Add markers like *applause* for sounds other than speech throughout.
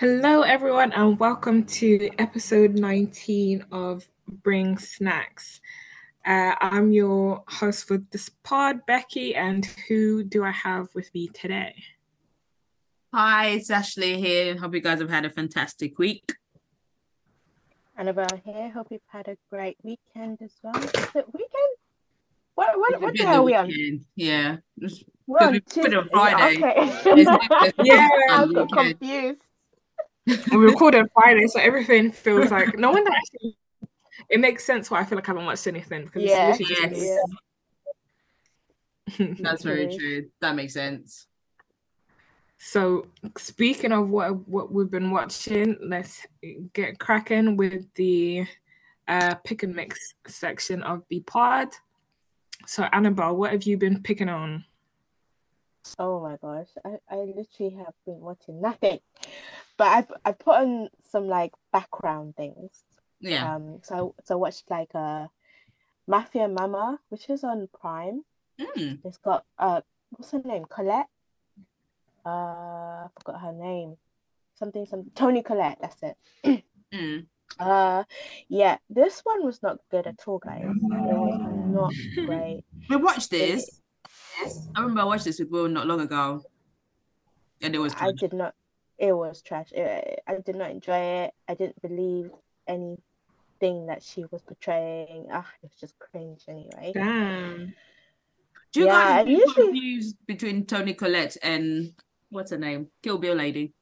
Hello, everyone, and welcome to episode 19 of Bring Snacks. Uh, I'm your host for this pod, Becki, and who do I have with me today? Hi, it's Ashleigh here. Hope you guys have had a fantastic week. Annabell here. Hope you've had a great weekend as well. Is it weekend? What what, what the hell are we on? Yeah. We're on we put Tuesday. Friday. Okay. *laughs* Yeah, I'm so confused. We recorded Friday, so everything feels like no one actually it makes sense why I feel like I haven't watched anything because Yeah. it's Yes. Yeah. That's very true. That makes sense. So speaking of what what we've been watching, let's get cracking with the uh, pick and mix section of the pod. So Annabell, what have you been picking on? Oh my gosh, I, I literally have been watching nothing, but I've I've put on some like background things. Yeah. Um, so I, so I watched like uh, Mafia Mama, which is on Prime. Mm. It's got uh, what's her name? Collette. Uh, I forgot her name. Something some Toni Collette. That's it. Mm. *clears throat* Uh, yeah, this one was not good at all, guys. It not great. *laughs* We watched this. I remember I watched this with Will not long ago. And it was I did not. It was trash. It, I did not enjoy it. I didn't believe anything that she was portraying. Ah, it was just cringe anyway. Damn. Do you Yeah, guys and get usually- confused between Toni Collette and what's her name? Kill Bill lady.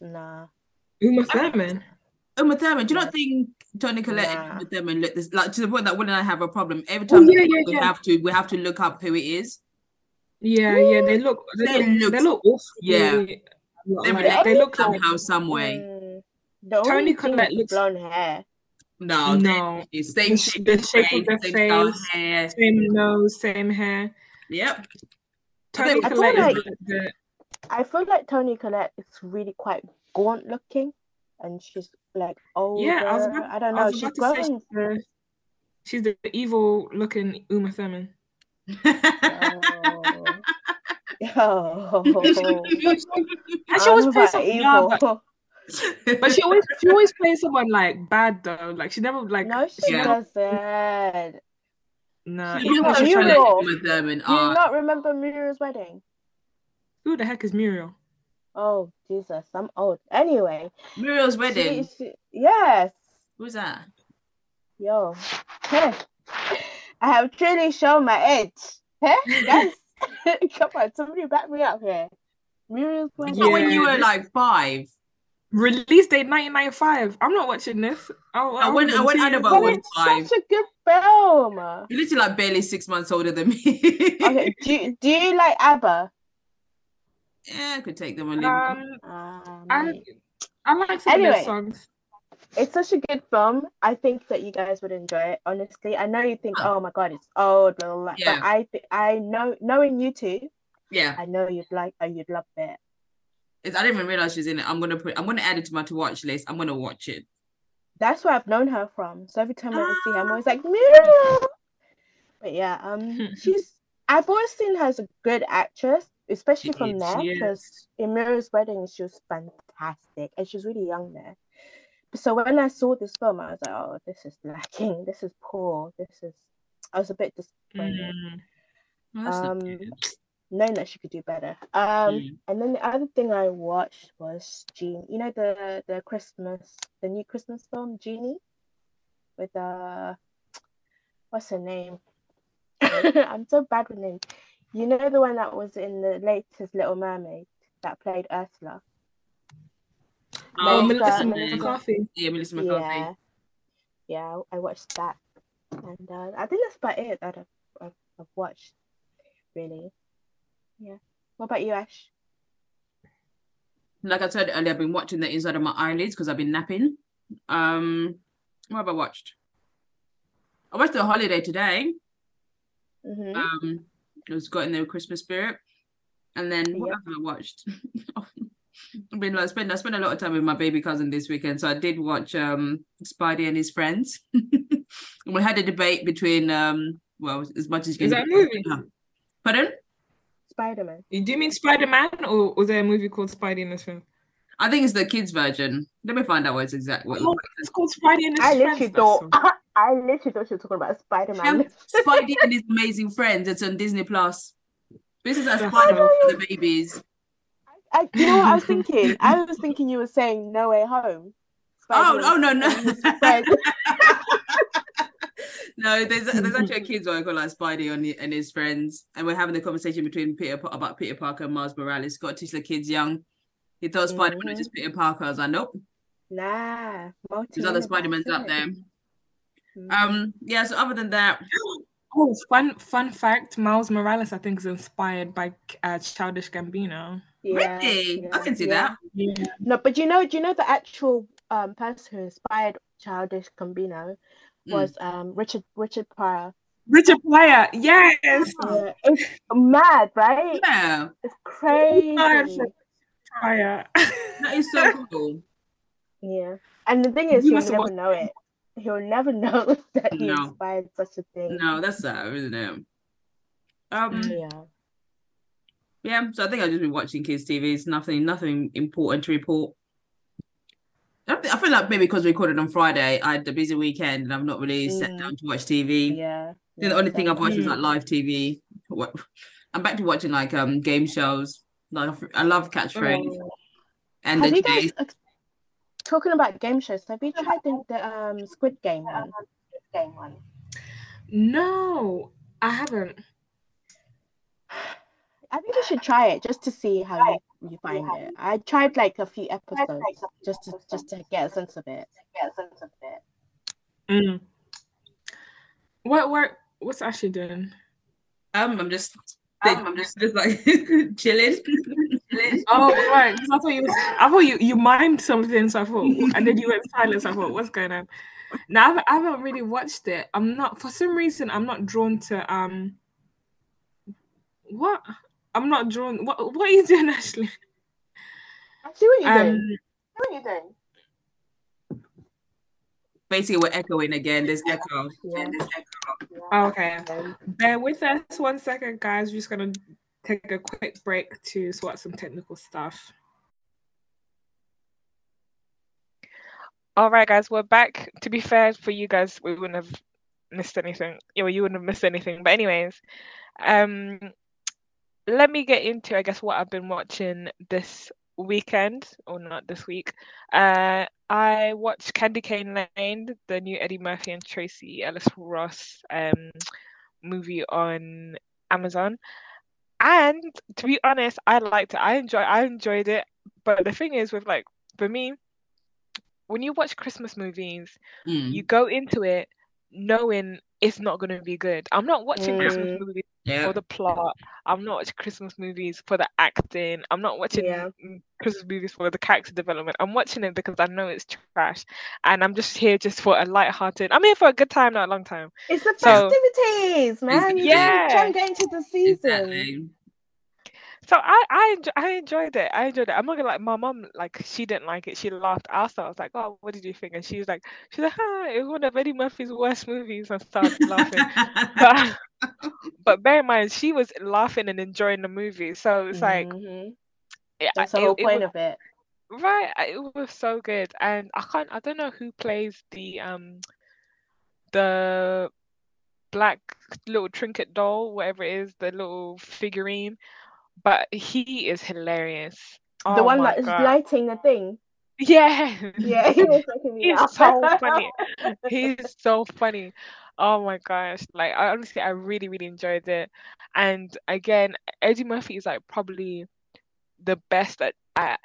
Nah. Uma Thurman. Uma Thurman. Do you not think Toni Collette Nah. and Uma Thurman look this like to the point that Will and I have a problem every Oh, time yeah, yeah, we yeah. have to we have to look up who it is. Yeah, yeah, they look they, They look, look- they look awful. yeah. Like, They they, relate look like somehow, some way. Mm, Toni Collette looks- blonde hair. No, No. same The- shape, the shape of face, their same face. hair. same nose, same hair. Yep. Toni I feel Collette like- is the, the I feel like Toni Collette is really quite gaunt looking, and she's like older. yeah. I was about, I don't I know. was She's about to say growing. she's the, she's the evil looking Uma Thurman. Oh. And she always plays something, nah, but, but she always she always plays someone like bad though. Like she never like no, she Yeah. doesn't. nah. You even know when not she's she's trying trying Muriel. to Uma Thurman Do you are not remember Muriel's wedding? who the heck is Muriel? Oh Jesus, I'm old. Anyway, Muriel's wedding. she, yes, Who's that? yo, Heh. *laughs* I have truly shown my age. Huh? Guys, *laughs* come on, somebody back me up here. Muriel's wedding. Not when you were like five. Release date 1995. I'm not watching this. I, I went- I went Annabell But was it's five. such a good film. You're literally like barely six months older than me. Okay, *laughs* do you, do you like ABBA? yeah, I could take them a little. Um, Um, I I like some of their songs. It's such a good film. I think that you guys would enjoy it. Honestly, I know you think, Oh. oh my god, it's old, blah, blah, blah. Yeah. but I th- I know knowing you two, yeah, I know you'd like, oh, you'd love it. it's, I didn't even realize she's in it. I'm gonna put. I'm gonna add it to my to watch list. I'm gonna watch it. That's where I've known her from. So every time I see her, I'm always Ah. like Muriel. But yeah, um, *laughs* she's. I've always seen her as a good actress, especially She from is, there, because in Muriel's wedding, she was fantastic, and she was really young there. So when I saw this film, I was like, oh, this is lacking. This is poor. This is. I was a bit disappointed. Mm. Well, Um, knowing that she could do better. Um, Mm. and then the other thing I watched was Genie. You know the the Christmas, the new Christmas film, Genie, with uh, what's her name? *laughs* I'm so bad with names. You know the one that was in the latest Little Mermaid that played Ursula. Oh, Melissa- Melissa McCarthy. Yeah, Melissa McCarthy. Yeah, yeah, I watched that, and uh, I think that's about it that I've, I've, I've watched. Really, yeah. What about you, Ash? Like I said earlier, I've been watching the inside of my eyelids because I've been napping. Um, what have I watched? I watched The Holiday today. Mm-hmm. Um, it was got in the Christmas spirit. And then what have I watched? *laughs* I've been like spend I spent a lot of time with my baby cousin this weekend, so I did watch um Spidey and his friends. *laughs* we had a debate between um well as much as you Is can that a movie? Yeah. Pardon? Spider Man. Do you mean Spider Man or was there a movie called Spidey in this film? I think it's the kids version. Let me find out what it's exact. What, Oh, it's called Spidey and his I friends. literally That's thought all. *laughs* I literally thought she was talking about Spider Man. Spidey and his amazing friends. It's on Disney Plus. This is a That's Spider so for the babies. I, you know what I was *laughs* thinking? I was thinking you were saying No Way Home. Oh, Spider-Man oh no, no. and his friends. *laughs* no, there's there's actually a kids one called like Spidey on and his friends, and we're having the conversation between Peter about Peter Parker and Miles Morales. Got to teach the kids young. He thought Spider Man was Mhm. just Peter Parker. I was like, nope, Nah, multi there's other Spider Mans out there. Mm. Um, yeah. So other than that, Oh, fun fun fact: Miles Morales, I think, is inspired by uh, Childish Gambino. Yeah, really, I can see yeah. that. Yeah. No, but you know, do you know the actual um person who inspired Childish Gambino Mm. was um Richard Richard Pryor. Richard Pryor, yes. Yeah, it's mad, right? Yeah, It's crazy. Pryor. that is so *laughs* cool. Yeah, and the thing is, You he'll never watched- know it. He'll never *laughs* know that he No. inspired such a thing. No, that's sad, isn't it? Um, Mm. Yeah. Yeah. So I think I've just been watching kids' TV. It's nothing, nothing important to report. I, th- I feel like maybe because we recorded on Friday, I had a busy weekend and I've not really sat Mm. down to watch TV. Yeah. The yeah, only thing I've watched is Mm. like live TV. *laughs* I'm back to watching like um game shows. Like I love Catchphrase Oh. and Have the you guys uh, talking about game shows? Have you tried the, the um Squid Game? Game one. No, I haven't. I think you should try it just to see how you, you find it. I tried like a few episodes just to just to get a sense of it. Get a sense of it. Mm. What what what's Ashleigh doing? Um, I'm just, I'm just, just like *laughs* chilling. *laughs* Oh right, 'cause I thought you I thought you you mimed something, so I thought, and then you went silent. So I thought, what's going on? Now I haven't, I haven't really watched it. I'm not for some reason I'm not drawn to um. What? I'm not drawn. What What are you *laughs* doing, Ashleigh? I see what you're Um, doing. What are you doing? Basically, we're echoing again. There's echo. Yeah. okay. Um, Bear with us one second, guys. We're just gonna take a quick break to sort some technical stuff. All right, guys, we're back. To be fair, for you guys, we wouldn't have missed anything. Yeah, well, you wouldn't have missed anything. But anyways, um, let me get into, I guess, what I've been watching this weekend, or not this week. Uh, I watched Candy Cane Lane, the new Eddie Murphy and Tracee Ellis Ross um movie on Amazon. And to be honest, I liked it. I enjoy I enjoyed it. But the thing is with like for me, when you watch Christmas movies, Mm, you go into it knowing it's not going to be good. I'm not watching Christmas Mm. movies yeah. for the plot. I'm not watching Christmas movies for the acting. I'm not watching Yeah. Christmas movies for the character development. I'm watching it because I know it's trash, and I'm just here just for a light-hearted. I'm here for a good time, not a long time. It's the So- festivities, man. Yeah. yeah. trying to get into the season. Exactly. So I I, enjo- I enjoyed it. I enjoyed it. I'm not gonna like my mom like she didn't like it. She laughed. Her, I was like, oh, what did you think? And she was like, she's like, ah, it was one of Eddie Murphy's worst movies, and started laughing. but *laughs* but bear in mind, she was laughing and enjoying the movie. So it's like Mhm. it, that's the whole it point was- of it. Right, it was so good, and I can't. I don't know who plays the um the black little trinket doll, whatever it is, the little figurine, but he is hilarious. the Oh one my that is God. lighting the thing. Yeah, Yeah, *laughs* he was making me he's laugh. so funny. He's so funny. Oh my gosh! Like I honestly, I really, really enjoyed it. And again, Eddie Murphy is like probably the best at, at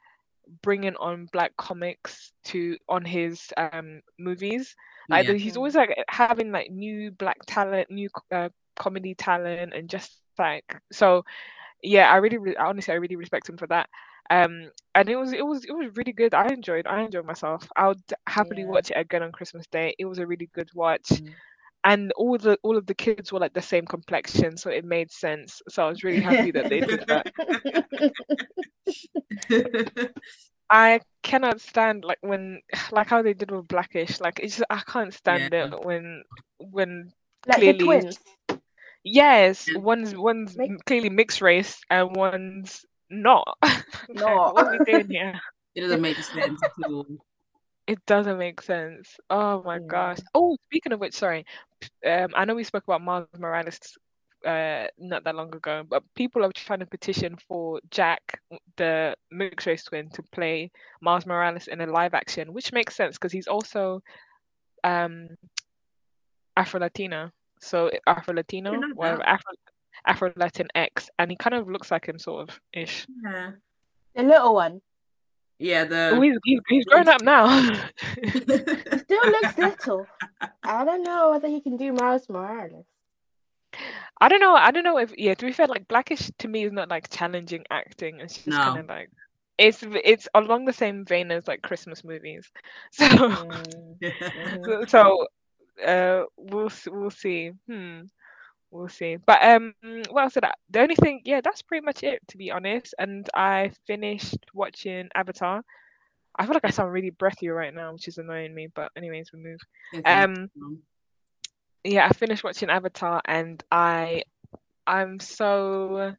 bringing on black comics to on his um movies. Like Yeah. he's always like having like new black talent, new uh, comedy talent, and just like so. Yeah, I really, re- honestly, I really respect him for that. Um, and it was, it was, it was really good. I enjoyed, I enjoyed myself. I would happily Yeah. watch it again on Christmas Day. It was a really good watch, Mm. and all the all of the kids were like the same complexion, so it made sense. So I was really happy that they did that. *laughs* I cannot stand like when *sighs* like how they did with Blackish. Like it's just, I can't stand Yeah. it when when like the Clearly. Yes, Yeah. one's one's Make- clearly mixed race and one's not. *laughs* Like, Not. what are we doing here? *laughs* It doesn't make sense at all. It doesn't make sense. Oh my gosh. Oh, speaking of which, sorry. Um, I know we spoke about Miles Morales uh not that long ago, but people are trying to petition for Jack, the mixed race twin, to play Miles Morales in a live action, which makes sense because he's also um Afro Latino. So Afro Latino, know whatever. Afro Afro Latin X, and he kind of looks like him, sort of ish. Yeah. The little one Yeah, Oh, the he's, he's, he's grown up now. still looks *laughs* little. I don't know whether he can do Miles Morales. I don't know. I don't know if yeah. To be fair, like Blackish to me is not like challenging acting. It's just No. kind of like it's it's along the same vein as like Christmas movies. *laughs* So Mm, *laughs* so uh we'll we'll see. Hmm. We'll see. But um, what else did I? The only thing, yeah, that's pretty much it to be honest. And I finished watching Avatar. I feel like I sound really breathy right now, which is annoying me. But anyways, we move. Um, yeah, I finished watching Avatar and I I'm so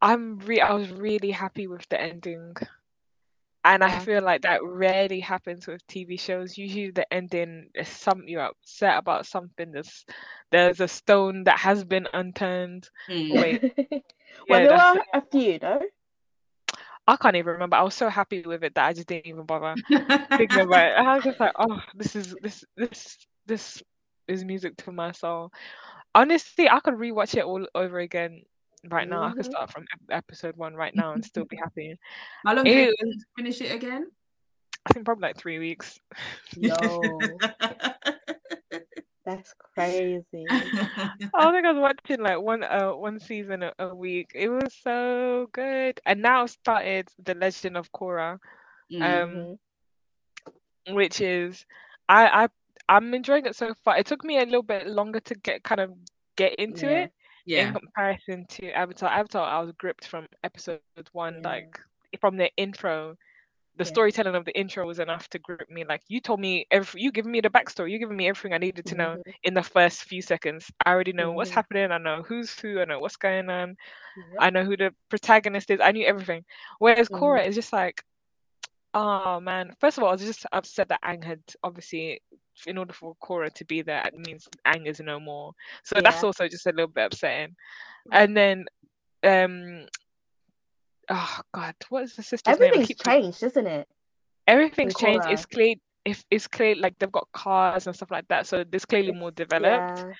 I'm re I was really happy with the ending. And I feel like that rarely happens with TV shows. Usually the ending is some you're upset about something. There's there's a stone that has been unturned. Mm. Wait. *laughs* well, Yeah, there that's were a few though. I can't even remember. I was so happy with it that I just didn't even bother thinking *laughs* about it. I was just like, oh, this is this this this is music to my soul. Honestly, I could rewatch it all over again right now. I could Mhm. start from episode one right now and still *laughs* be happy. How long did you finish it again? I think probably like three weeks. *laughs* Yo, *laughs* that's crazy. I think I was watching like one uh one season a, a week. It was so good. And now I've started The Legend of Korra, um, Mhm. which is I I I'm enjoying it so far. It took me a little bit longer to get kind of get into Yeah. it yeah. in comparison to Avatar. Avatar, I was gripped from episode one, Yeah. like from the intro. The Yeah. storytelling of the intro was enough to grip me. Like you told me every, you giving me the backstory, you giving me everything I needed to know Mhm. in the first few seconds. I already know what's Mhm. happening. I know who's who. I know what's going on. Yep. I know who the protagonist is. I knew everything. Whereas Mhm. Korra is just like, oh man. First of all, I was just upset that Aang had obviously, in order for Korra to be there, it means Aang is no more. So that's also just a little bit upsetting. And then, um, oh god, what is the sister's name? I Everything's keep changed, isn't it? everything's changed. It's clear. If it's clear, like they've got cars and stuff like that, so it's clearly more developed. Yeah,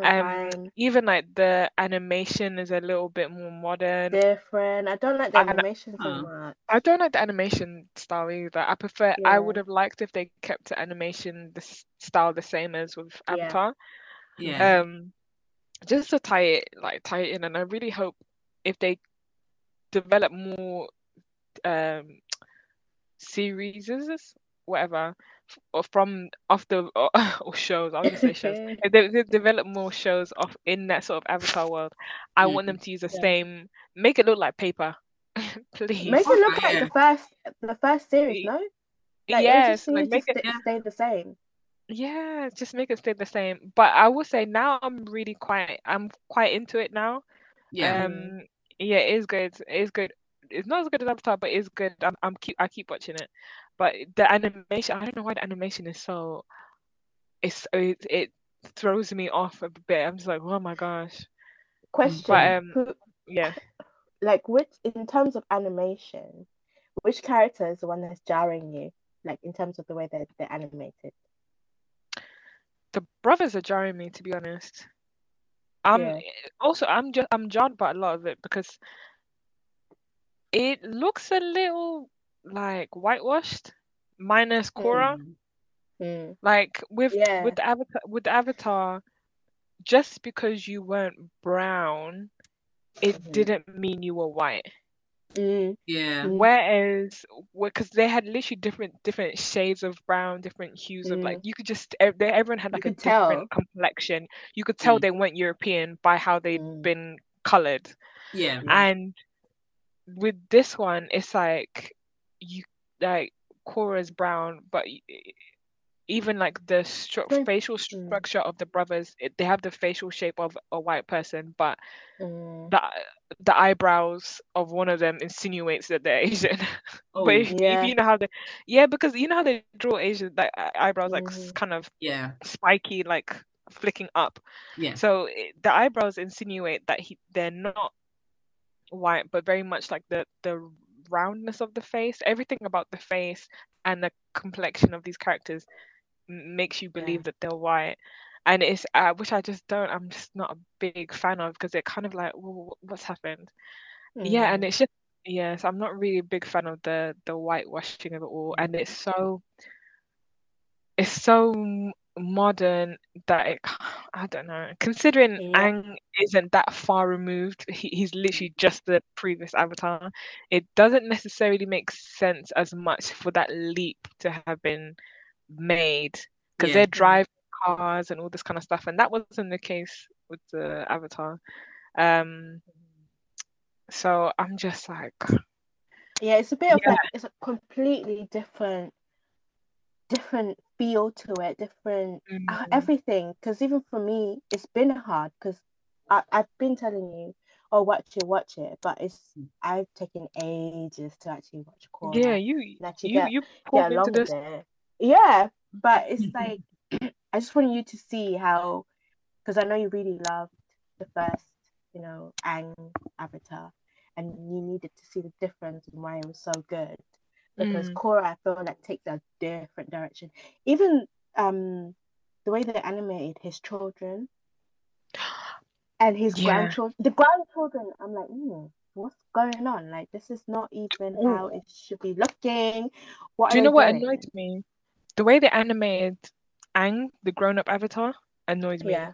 Mm. Um, time, even like the animation is a little bit more modern. different. I don't like the I know- animation so much. I don't like the animation style either. I prefer. I would have liked if they kept the animation the style the same as with Yeah. Avatar. Yeah. Um, just to tie it like tie it in, and I really hope if they develop more um series, whatever, or from off the or, *laughs* or shows. I was gonna say shows. *laughs* If they, they develop more shows off in that sort of Avatar world, I want them to use the Yeah. same. Make it look like paper, *laughs* please. Make it look like the first, the first series, no? Like, it yes, just like make to it. stay, stay the same. Yeah, just make it stay the same. But I will say now I'm really quite I'm quite into it now. Yeah. Um yeah, it is good. It is good. It's not as good as Avatar, but it's good. I'm I'm keep I keep watching it. But the animation, I don't know why the animation is so it's it, it throws me off a bit. I'm just like, oh my gosh. Question: But um Who, yeah. *laughs* like, which in terms of animation, which character is the one that's jarring you? Like in terms of the way that they're animated. The brothers are jarring me to be honest. Um Yeah. also I'm just I'm jarred by a lot of it because it looks a little like whitewashed minus Korra. Mm. Mm. Like with Yeah. with avatar with avatar, just because you weren't brown, it Mhm. didn't mean you were white. Mm. Yeah. Mm. Whereas, because they had literally different different shades of brown, different hues of like Mm. you could just they, everyone had You like a could tell. different complexion. You could tell Mm. they weren't European by how they'd Mm. been colored. Yeah. Yeah. And with this one, it's like you like Korra's brown, but even like the stru- Very- facial mm. structure of the brothers, it, they have the facial shape of a white person, but Mm. the the eyebrows of one of them insinuates that they're Asian. *laughs* Oh, but if, Yeah. if you know how they, yeah, because you know how they draw Asian like eyebrows like s- Mhm. kind of yeah, spiky, like flicking up. yeah. So it, the eyebrows insinuate that he they're not white, but very much like the the roundness of the face. Everything about the face and the complexion of these characters makes you believe Yeah. that they're white. And it's uh, which I just don't. I'm just not a big fan of because they're kind of like, well, what's happened? Yeah, and it's just yes, I'm not really a big fan of the the whitewashing of it all, and it's so it's so modern that it I don't know. Considering Yeah. Aang isn't that far removed, he, he's literally just the previous Avatar. It doesn't necessarily make sense as much for that leap to have been made because Yeah. they're driving cars and all this kind of stuff, and that wasn't the case with the Avatar. Um, so I'm just like, Yeah, it's a bit of Yeah. like it's a completely different, different feel to it, different uh, mm, everything. Because even for me, it's been hard because I I've been telling you, oh, watch it, watch it, but it's I've taken ages to actually watch Korra. yeah, you actually you get you get along into with it. Yeah, but it's *laughs* like *clears throat* I just want you to see how, because I know you really loved the first, you know, Aang Avatar, and you needed to see the difference and why it was so good. Because Mm. Korra, I feel like takes a different direction. Even um, the way they animated his children *gasps* and his Yeah. grandchildren, the grandchildren, I'm like, hmm, what's going on? Like this is not even Ooh. how it should be looking. What Do you know what doing? annoyed me? The way they animated Aang, the grown-up Avatar, annoys me. Yeah.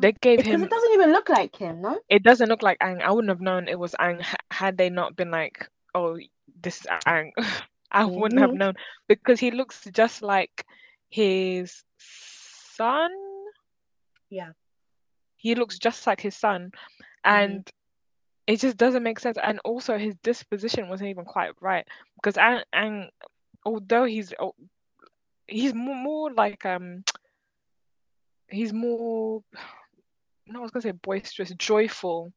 They gave Because him. it doesn't even look like him, no? It doesn't look like Aang. I wouldn't have known it was Aang had they not been like, oh, this Aang. *laughs* I wouldn't have Mhm. known because he looks just like his son. Yeah. He looks just like his son, Mm-hmm. and it just doesn't make sense. And also, his disposition wasn't even quite right because Aang, Aang although he's oh, he's more, more like um he's more *sighs* no, I was gonna say boisterous, joyful.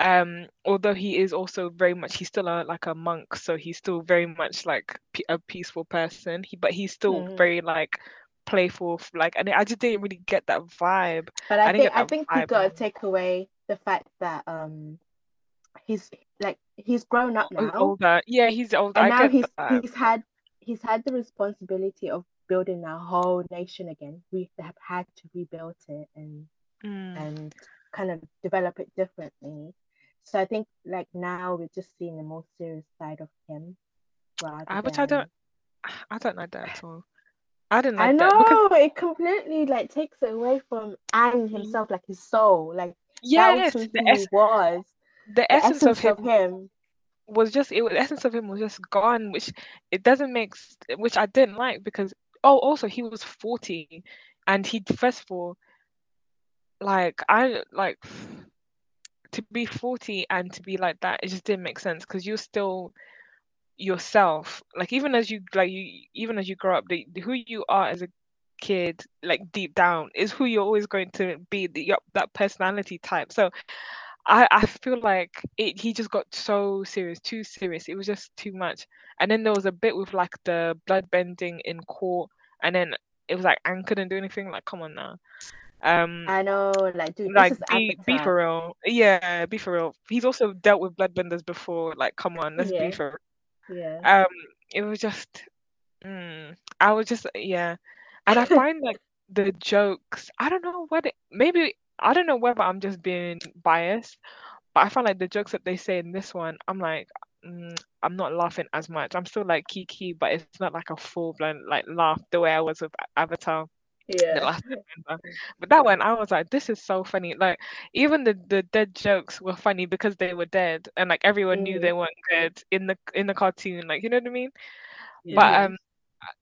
Um, although he is also very much he's still a, like a monk, so he's still very much like pe- a peaceful person. He but he's still Mhm. very like playful, like and I just didn't really get that vibe. But I I think I think you gotta take away the fact that um he's like he's grown up now older, yeah, he's older. and now he's that. he's had he's had the responsibility of building a whole nation again. We have had to rebuild it and Mm. and kind of develop it differently. So I think like now we're just seeing the more serious side of him Uh, which I don't, *sighs* I don't like that at all. I didn't I like that because know it completely like takes it away from Aang himself, like his soul, like that yes, was the he was. the The essence of him of him. was just it was the essence of him was just gone which it doesn't make which I didn't like because oh also he was 40 and he first of all like I like to be 40 and to be like that it just didn't make sense because you're still yourself like even as you like you even as you grow up the, who you are as a kid like deep down is who you're always going to be the, your, that personality type so I, I feel like it he just got so serious, too serious. It was just too much. And then there was a bit with like the blood bending in court, and then it was like Anne couldn't do anything. Like, come on now. Um, I know, like dude, like be be for real. Yeah, be for real. He's also dealt with bloodbenders before. Like, come on, let's Yeah. be for Real. Yeah. um it was just mm, I was just yeah and I find like *laughs* the jokes I don't know what it, maybe I don't know whether I'm just being biased but I find like the jokes that they say in this one I'm like mm, I'm not laughing as much I'm still like kiki but it's not like a full blown like laugh the way I was with Avatar Yeah. But that one, I was like, this is so funny. Like, even the the dead jokes were funny because they were dead, and like everyone knew Mm. they weren't good in the in the cartoon. Like, you know what I mean? Yeah. But um,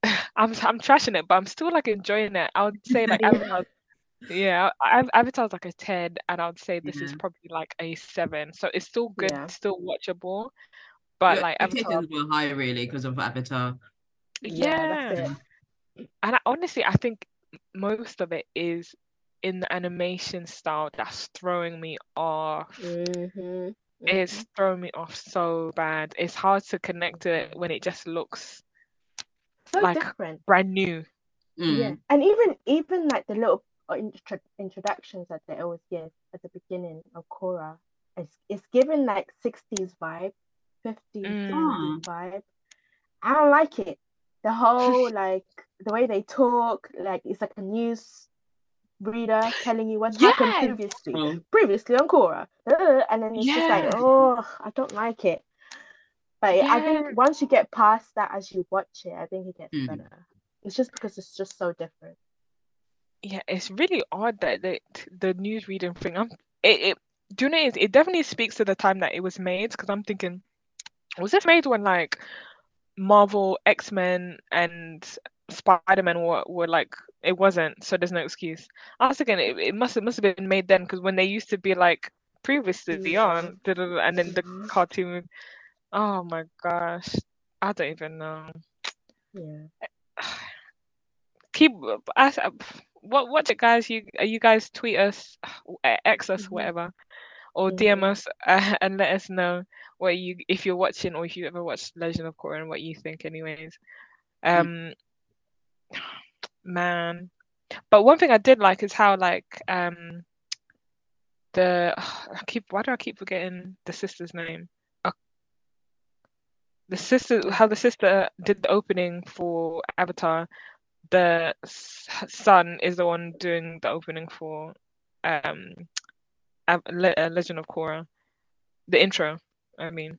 *laughs* I'm I'm trashing it, but I'm still like enjoying it. I would say like *laughs* Yeah. Avatar, yeah, Avatar's like a ten, and I would say this is probably like a seven. So it's still good, Yeah. still watchable. But Your like Avatar, were high, really, because of Avatar. Yeah, yeah, and I, honestly, I think most of it is in the animation style that's throwing me off. Mm-hmm. It's throwing me off so bad. It's hard to connect to it when it just looks so like- different. brand new. Mm. Yeah, and even even like the little intro- introductions that they always give at the beginning of Korra, it's it's given like sixties vibe, fifties, Mm. vibe. I don't like it. The whole *laughs* like the way they talk, like it's like a news reader telling you what's happened previously, Oh. previously on Korra, Uh, and then it's just like, oh, I don't like it. But I think once you get past that as you watch it, I think it gets Mm. better. It's just because it's just so different. Yeah, it's really odd that the the news reading thing. I'm it, it do you know it, it definitely speaks to the time that it was made because I'm thinking, was this made when like Marvel, X-Men, and Spider-Man were, were like it wasn't, so there's no excuse. I was thinking it, it must have must have been made then because when they used to be like previously on, and then the Mhm. cartoon. Oh my gosh, I don't even know. Yeah. *sighs* keep ask what what it guys you you guys tweet us *sighs* x us Mhm. whatever or dm us uh, *laughs* and let us know what you if you're watching or if you ever watched legend of korra and what you think anyways um man but one thing i did like is how like um the i keep why do i keep forgetting the sister's name uh, the sister how the sister did the opening for avatar the son is the one doing the opening for um uh, Legend of Korra, the intro. I mean,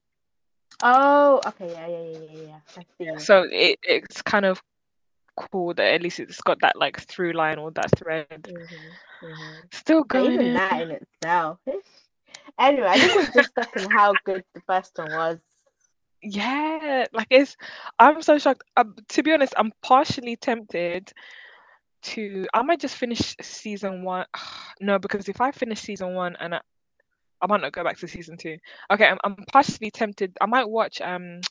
Oh, okay. Yeah, yeah, yeah, yeah, yeah. So it it's kind of cool that at least it's got that like through line or that thread Mhm, mhm. still going. even in. that in itself. *laughs* Anyway, I think we're just stuck in how good the first one was. Yeah, like it's. I'm so shocked. Um, to be honest, I'm partially tempted to. I might just finish season one. *sighs* No, because if I finish season one and I, I might not go back to season two. Okay, I'm, I'm partially tempted. I might watch um.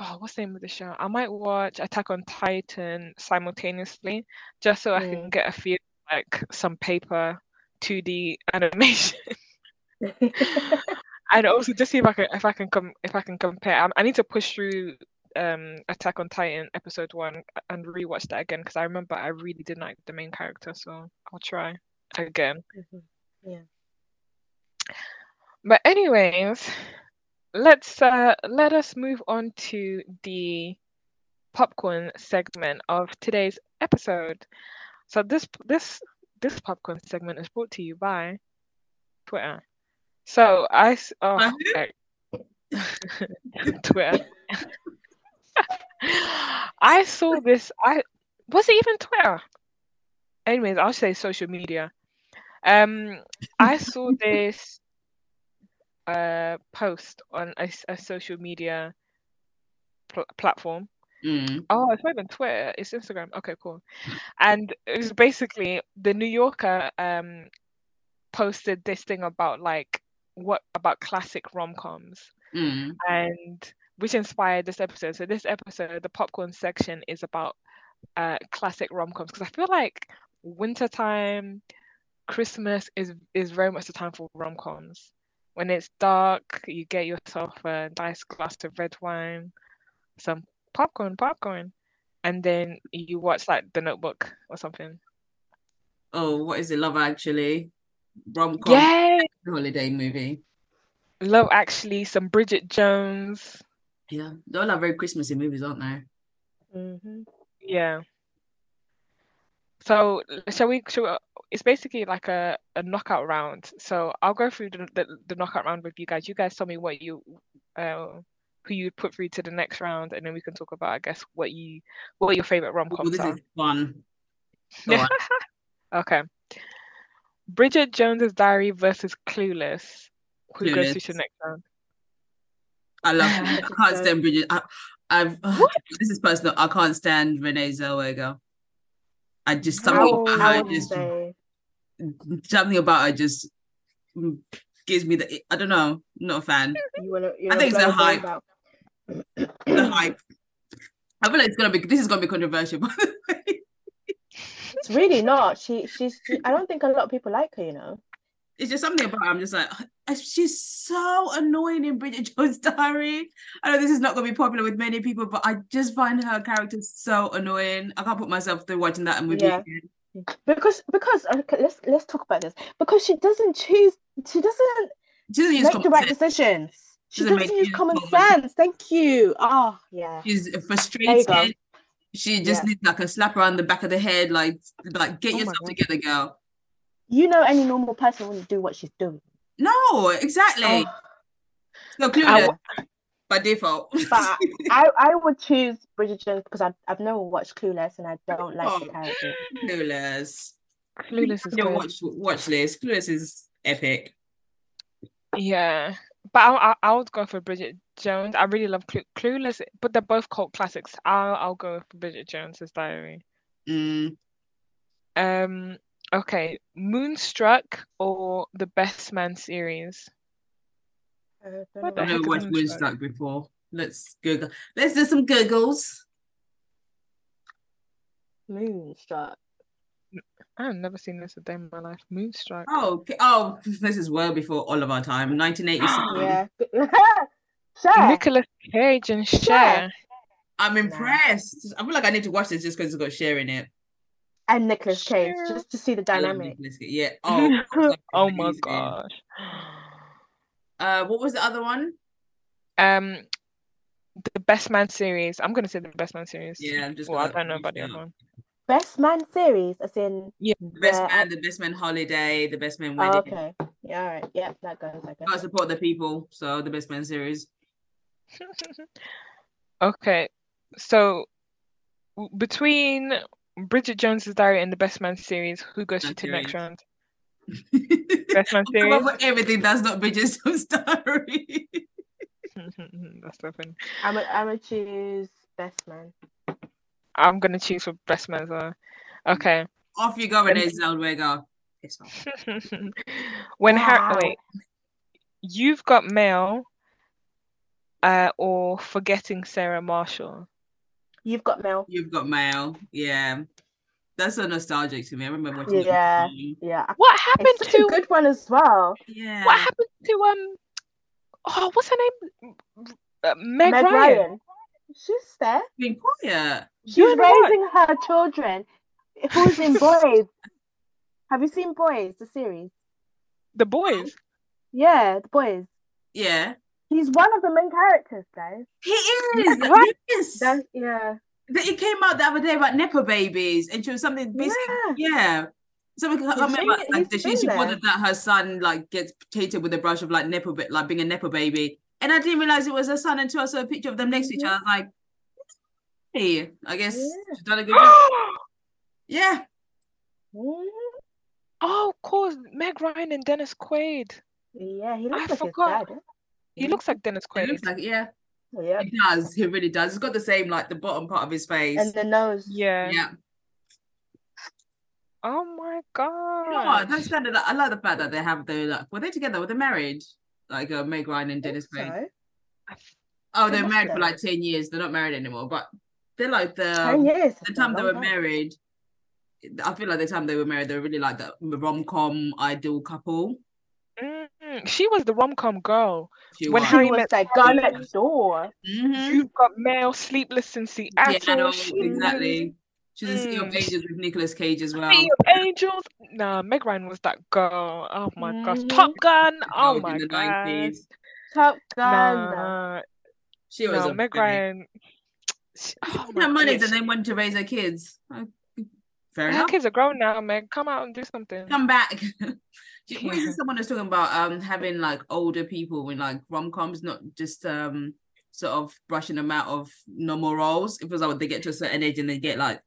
Oh, what's the name of the show? I might watch Attack on Titan simultaneously, just so I can get a feel like some paper 2D *laughs* animation. *laughs* and also just see if I can if I can come if I can compare. I, I need to push through um Attack on Titan episode one and rewatch that again because I remember I really didn't like the main character, so I'll try again. Mhm. Yeah. But anyways, let's uh let us move on to the popcorn segment of today's episode. So this this this popcorn segment is brought to you by Twitter. So I oh. *laughs* Twitter. *laughs* I saw this. I was it even Twitter? Anyways, I'll say social media. Um, I saw *laughs* this uh post on a social media pl- platform. Mm. Oh, it's not even Twitter. It's Instagram. Okay, cool. And it was basically the New Yorker um posted this thing about like what about classic rom-coms Mm. and which inspired this episode. So this episode, the popcorn section is about uh classic rom-coms because I feel like wintertime, Christmas is is very much the time for rom-coms. When it's dark, you get yourself a nice glass of red wine, some popcorn, popcorn, and then you watch like The Notebook or something. Oh, what is it? Love Actually, rom com Yeah, holiday movie. Love Actually, some Bridget Jones. Yeah, they're all are very Christmassy movies, aren't they? hmm Yeah. So shall we? Shall we, it's basically like a, a knockout round. So I'll go through the, the the knockout round with you guys. You guys tell me what you uh who you would put through to the next round, and then we can talk about I guess what you what your favorite rom Oh, coms this are. is fun. *laughs* Go. Okay. Bridget Jones's Diary versus Clueless. Who goes to the next round? I love. *laughs* I can't stand Bridget. I, I've. *sighs* this is personal. I can't stand Renee Zellweger. I just something would- about her just say something about her just gives me the. I don't know. Not a fan. you wanna. I think it's a hype. about- The hype. I feel like it's gonna be this is gonna be controversial, *laughs* by the way. It's really not. She she's. She, I don't think a lot of people like her. You know. It's just something about her. I'm just like *sighs* uh, she's so annoying in Bridget Jones' *laughs* Diary. I know this is not gonna be popular with many people, but I just find her character so annoying. I can't put myself through watching that movie. Yeah. again. Because because okay, let's let's talk about this. Because she doesn't choose. She doesn't She doesn't use make the right sense. decisions. She Doesn't doesn't use common sense. Thank you. Oh yeah. She's frustrated. She just Yeah. needs like a slap around the back of the head, like like get Oh yourself together, girl. You know, any normal person wouldn't do what she's doing. No, exactly. Oh, So I clueless wa- by default. but *laughs* I, I would choose Bridget Jones because I've, I've never watched Clueless and I don't like the Oh. character. clueless. Clueless is Your good. watch watch list. Clueless is epic. Yeah, but I, I I would go for Bridget Jones. I really love Clu Clueless, but they're both cult classics. I'll I'll go for Bridget Jones's Diary. Mm. Um, okay, Moonstruck or the Best Man series. Uh, I don't know what- heck never is watched Moonstruck? Moonstruck before. Let's Google. Let's do some Googles. Moonstruck. I've never seen this a day in my life. Moonstruck. Oh, okay. oh, this is well before all of our time. *gasps* 1987. Yeah. *laughs* Sure. Nicolas Cage and Cher. I'm impressed. I feel like I need to watch this just because it's got Cher in it. And Nicolas Cage, Sure. just to see the dynamic. Yeah. *laughs* Oh, *laughs* Oh my amazing. gosh. Uh, what was the other one? Um, the Best Man series. I'm gonna say the Best Man series. Yeah, I'm just Well, I don't know about the other one. *laughs* Best Man series, as in. Yeah. The best the- man, the best man holiday, the best man Oh, wedding. okay. Yeah, all right. Yeah, that goes. I guess. Support the people, so the best man series. Okay, so between Bridget Jones's Diary and the Best Man series, who goes Man to next series. round? *laughs* Best Man Come series. up with everything that's not Bridget Jones' Diary. *laughs* *laughs* That's so funny. I'm gonna I'm gonna choose Best Man. I'm gonna choose for Best Man as well. Okay. Off you go, Renee Zellweger. Piss off. when Harry, wait, you've got mail, uh, or forgetting Sarah Marshall. You've got mail. You've got mail. Yeah. That's so nostalgic to me. I remember watching Yeah. Yeah. What happened It's such a to good one as well. Yeah. what happened to um? Oh, what's her name? Uh, Meg, Meg Ryan. Ryan. She's there. Being quiet. She's You know what? raising her children. Who's in *laughs* Boys? Have you seen Boys, the series? The boys. Yeah, the Boys. Yeah. He's one of the main characters, guys. He is. Right. Yes. That, yeah. That- It came out the other day about Nepo babies, and she was something basically, Yeah. yeah. Something I He's remember been- like she, been she there. bothered that her son like gets treated with a brush of like Nepo, bit like being a Nepo baby, and I didn't realize it was her son until I saw a picture of them next to each Mhm. other. I was like, hey, I guess Yeah. she's done a good job. *gasps* Yeah, Mhm. oh, of course, Meg Ryan and Dennis Quaid. Yeah, he I like forgot. his dad. He looks like Dennis it Quaid. looks like yeah, Yeah. he does. He really does. He's got the same like the bottom part of his face. And the nose. Yeah. yeah, Oh my god. you know what? That's kind of I like the fact that they have the like were they together? Were they married? Like uh, Meg Ryan and Dennis Quaid. so. Oh, They they're must married for like 10 years. They're not married anymore, but they're like the Ten years. the time they were time. married. I feel like the time they were married, they were really like the rom com ideal couple. Mm, she was the rom-com girl. She When was. She Harry was met that girl next door. Mhm. You've got Mail, Sleepless in Seattle. Seattle, she- exactly. She's in City of Mm. Angels with Nicolas Cage as well. Sea of Angels. Nah, Meg Ryan was that girl. Oh my gosh. Mhm. Top Gun. That Oh my in god. Top Gun. Nah, She was no, a Meg baby. Ryan. She, She oh took my money and then went to raise her kids. Uh, Fair Her enough. kids are grown now, Meg. Come out and do something. Come back. *laughs* She- what is Yeah. someone was talking about um having like older people in like rom coms, not just um sort of brushing them out of normal roles. It was like they get to a certain age and they get like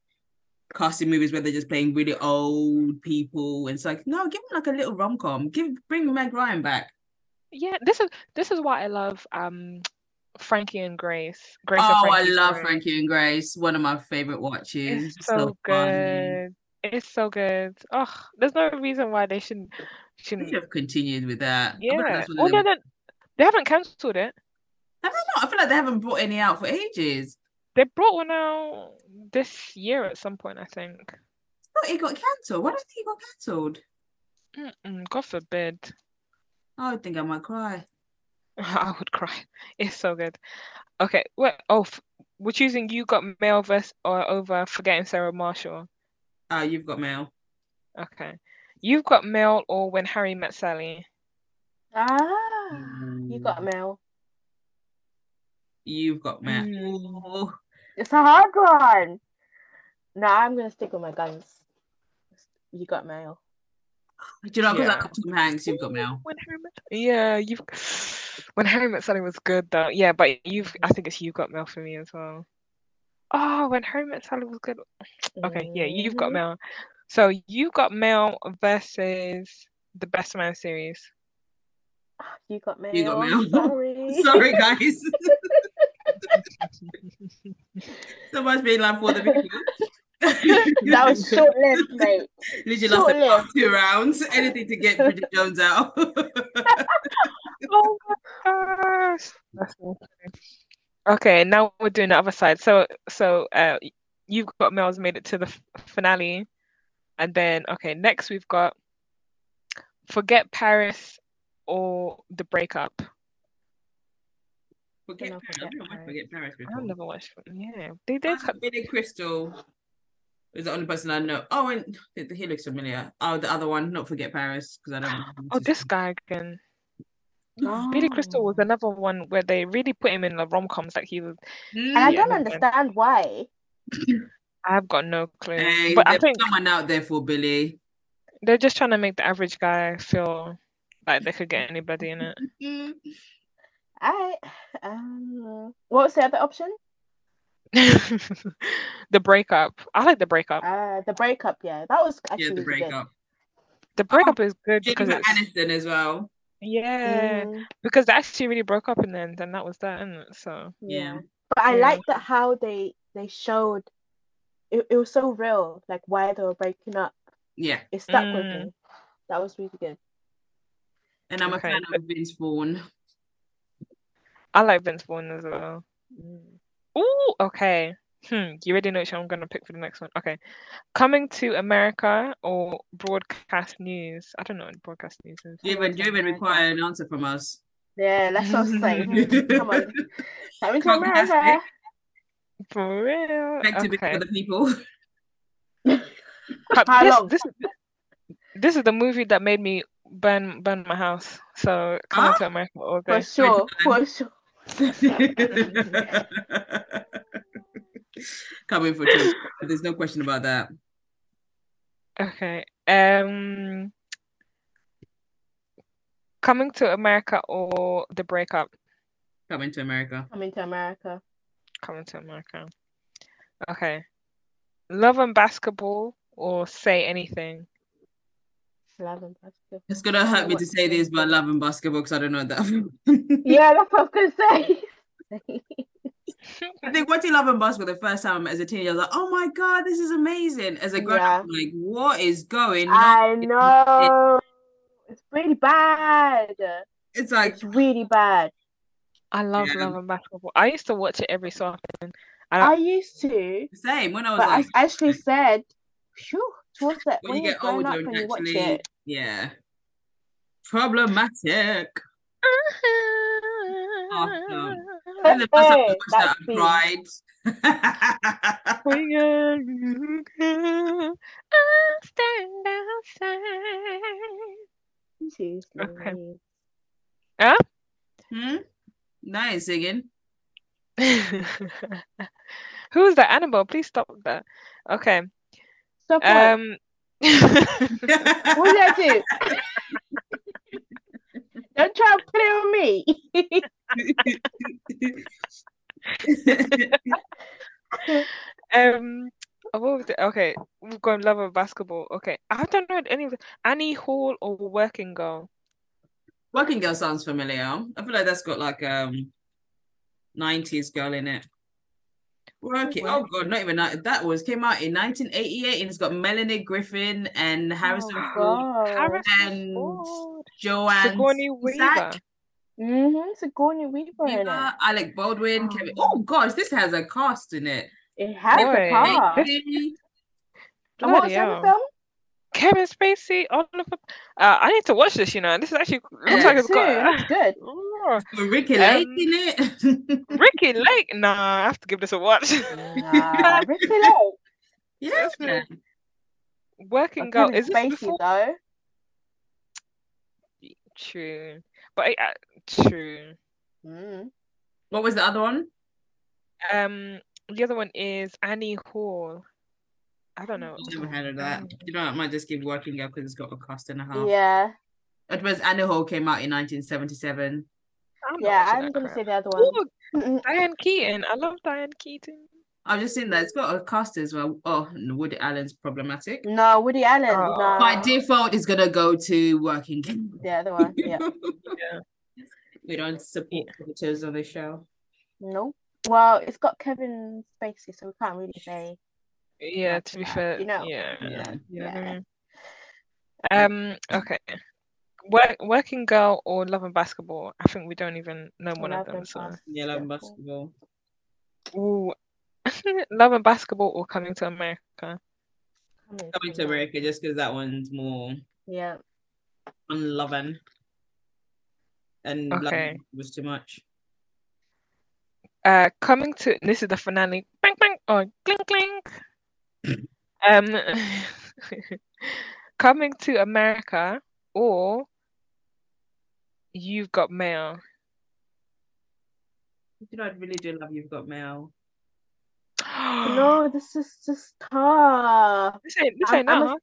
casting movies where they're just playing really old people. And it's like, no, give them like a little rom com. Give bring Meg Ryan back. Yeah, this is this is why I love um Frankie and Grace. Grace Oh, I love story. Frankie and Grace. One of my favorite watches. It's so funny. good. It's so good. Oh, there's no reason why they shouldn't shouldn't. should have continued with that. I feel like Yeah. Oh they- no, no, they haven't cancelled it. Have they not? I feel like they haven't brought any out for ages. they brought one out this year at some point, I think. I thought it got cancelled. Why do you think it got cancelled? Mm-mm, God forbid. I think I might cry. *laughs* I would cry. It's so good. Okay, well, oh, f- we're choosing you got mail versus or over forgetting Sarah Marshall. Ah, you've got mail. Okay, you've got mail or when Harry met Sally. Ah, you got mail. You've got mail. Mm. It's a hard one. No, I'm gonna stick with my guns. You got mail. do you know? Because Yeah. I love Tom Hanks. You've got mail. When Harry met, yeah, you've when Harry met Sally was good though. Yeah, but you've I think it's you've got mail for me as well. Oh, when Harry met Sally was good. Okay, yeah, you've got mail. So you got mail versus the Best Man series. You got mail. You got mail. Sorry. *laughs* Sorry, guys. *laughs* so much being like for the video. *laughs* that was short lived, mate. Literally lasted about Short-lived. two rounds. Anything to get Bridget Jones out. Oh my gosh. That's so. Okay, now we're doing the other side. So so uh you've got Mel's made it to the f- finale. And then okay, next we've got Forget Paris or the breakup. forget Paris. forget I don't know why Paris. forget Paris before. I've never watched yeah. They did Billy Crystal is the only person I know. Oh, and he looks familiar. Oh, the other one, not forget Paris, because I don't know. Oh, this guy again. Billy Crystal was Oh. another one where they really put him in the rom coms like he was. And I Mm. Don't understand why. I've got no clue. Hey, but I think someone out there for Billy. they're just trying to make the average guy feel like they could get anybody in it. *laughs* I um what was the other option? *laughs* the breakup. I like the breakup. Uh the breakup, yeah. That was actually Yeah, the really good. breakup. The breakup is good because Jennifer it's Aniston as well. yeah, Mm, because they actually really broke up in the end, and that was that, isn't it? So Yeah. But I Yeah. like that how they they showed it, it was so real, like why they were breaking up. Yeah. It stuck with Mm. me. That was really good. And I'm Okay, a fan of Vince Vaughn. I like Vince Vaughn as well. Ooh, okay. Hmm, you already know which one I'm gonna pick for the next one. Okay. Coming to America or broadcast news? I don't know what broadcast news is. Do you even, do you even require an answer from us? Yeah, that's what I was saying. *laughs* Come on. Coming to America. For real? Back to Okay. for the people. *laughs* But this, long? this this is the movie that made me burn burn my house. So coming Ah? to America all For sure. For sure. *laughs* Coming for two. There's no question about that. Okay. Um coming to America or the breakup? Coming to America. Coming to America. Coming to America. Okay. Love and basketball or say anything. Love and basketball. It's gonna hurt me to say this, but love and basketball because I don't know that. *laughs* Yeah, that's what I was gonna say. I think watching Love and Basketball the first time as a teenager, I was like, "Oh my god, this is amazing!" As a grown Yeah. I'm like, "What is going on?" I know. It's really bad. It's like, It's really bad. I love Yeah. love and basketball. I used to watch it every so often. I used to, same when I was but like, I actually said, phew, towards that when when you get grown older, up and and you watch actually, it. yeah, problematic. Oh, *laughs* no. The first time I watched that, that I cried. We are *laughs* you. I stand outside. Seriously. Okay. hmm? Nice again. *laughs* Who's that? animal? please stop that. Okay. Stop what? Um *laughs* What did I do? Don't try to put it on me. *laughs* um oh, what was it? Okay, we've got love of basketball. Okay. I don't know any of Annie Hall or Working Girl. Working Girl sounds familiar. I feel like that's got like um 90s girl in it. Working. Oh god, not even that. That was came out in 1988 and it's got Melanie Griffin and Harrison Oh, Ford, God. Harrison and Ford. Joanne Sigourney Weaver. Zach. Mm-hmm. Sigourney Weaver in it. Yeah, Alec Baldwin, Oh. Kevin. Oh gosh, this has a cast in it. It has Boy. a car. Maybe- And what was the film? Kevin Spacey, Oliver. Uh, I need to watch this. You know, this is actually looks like it's Too. got That's good. Oh, Ricki Um, Lake in it. *laughs* Ricki Lake. Nah, I have to give this a watch. Nah, *laughs* Ricki Lake. yeah. Working Girl Kevin is this Spacey before? though. True, but uh, true. Mm. What was the other one? Um, the other one is Annie Hall. I don't know. I've never heard of that. Um, you know, I might just give Working Girl because it's got a cost and a half. Yeah, It was Annie Hall came out in 1977. I'm yeah. I'm gonna say the other one. Ooh, Diane Keaton. I love Diane Keaton. I've just seen that it's got a cast as well. Oh, and Woody Allen's problematic. No, Woody Allen. Oh. No. By default, it's gonna go to Working Girl. The other one. Yeah. *laughs* Yeah. we don't support predators on the show. No. Well, it's got Kevin Spacey, so we can't really say. Yeah, to be bad, fair, you know. yeah, Yeah. yeah. Yeah. Um, okay. Work, working girl or love and basketball? I think we don't even know one of them. and So, Yeah, love Basketball. basketball. ooh, *laughs* love and basketball or coming to America? Coming Coming to America just because that one's more Yeah. unloving. And love Okay. was too much. Uh, coming to this is the finale. Bang bang or clink clink. Um, *laughs* coming to America or you've got mail. You know, I really do love You've Got Mail. *gasps* No, this is just tough. this ain't this I'm- ain't I'm.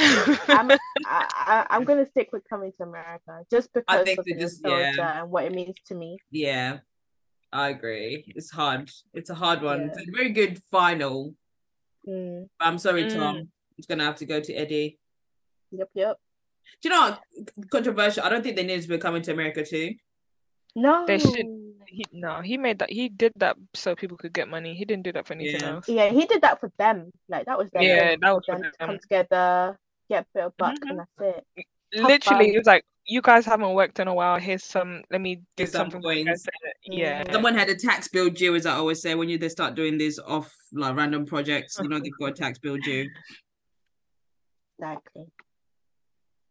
*laughs* I'm, I, I, I'm *laughs* gonna stick with coming to America just because think of the just- nostalgia yeah. and what it means to me. Yeah, I agree. It's hard. It's a hard one. Yeah. It's a very good final. Mm. I'm sorry, Mm. Tom. It's gonna have to go to Eddie. Yep, yep. Do you know what? Controversial. I don't think they need to be coming to America too. No. They should- He, no, he made that. He did that so people could get money. He didn't do that for anything Yeah. else. Yeah, he did that for them. Like that was their Yeah, that was for for them to come together, get a bit of buck, Mhm. and that's it. Literally, fun. it was like you guys haven't worked in a while. Here's some. Let me do Here's some something. for you guys." coins. Yeah. Someone had a tax bill due, as I always say, when you they start doing these off like random projects, you know they've got a tax bill due. Exactly.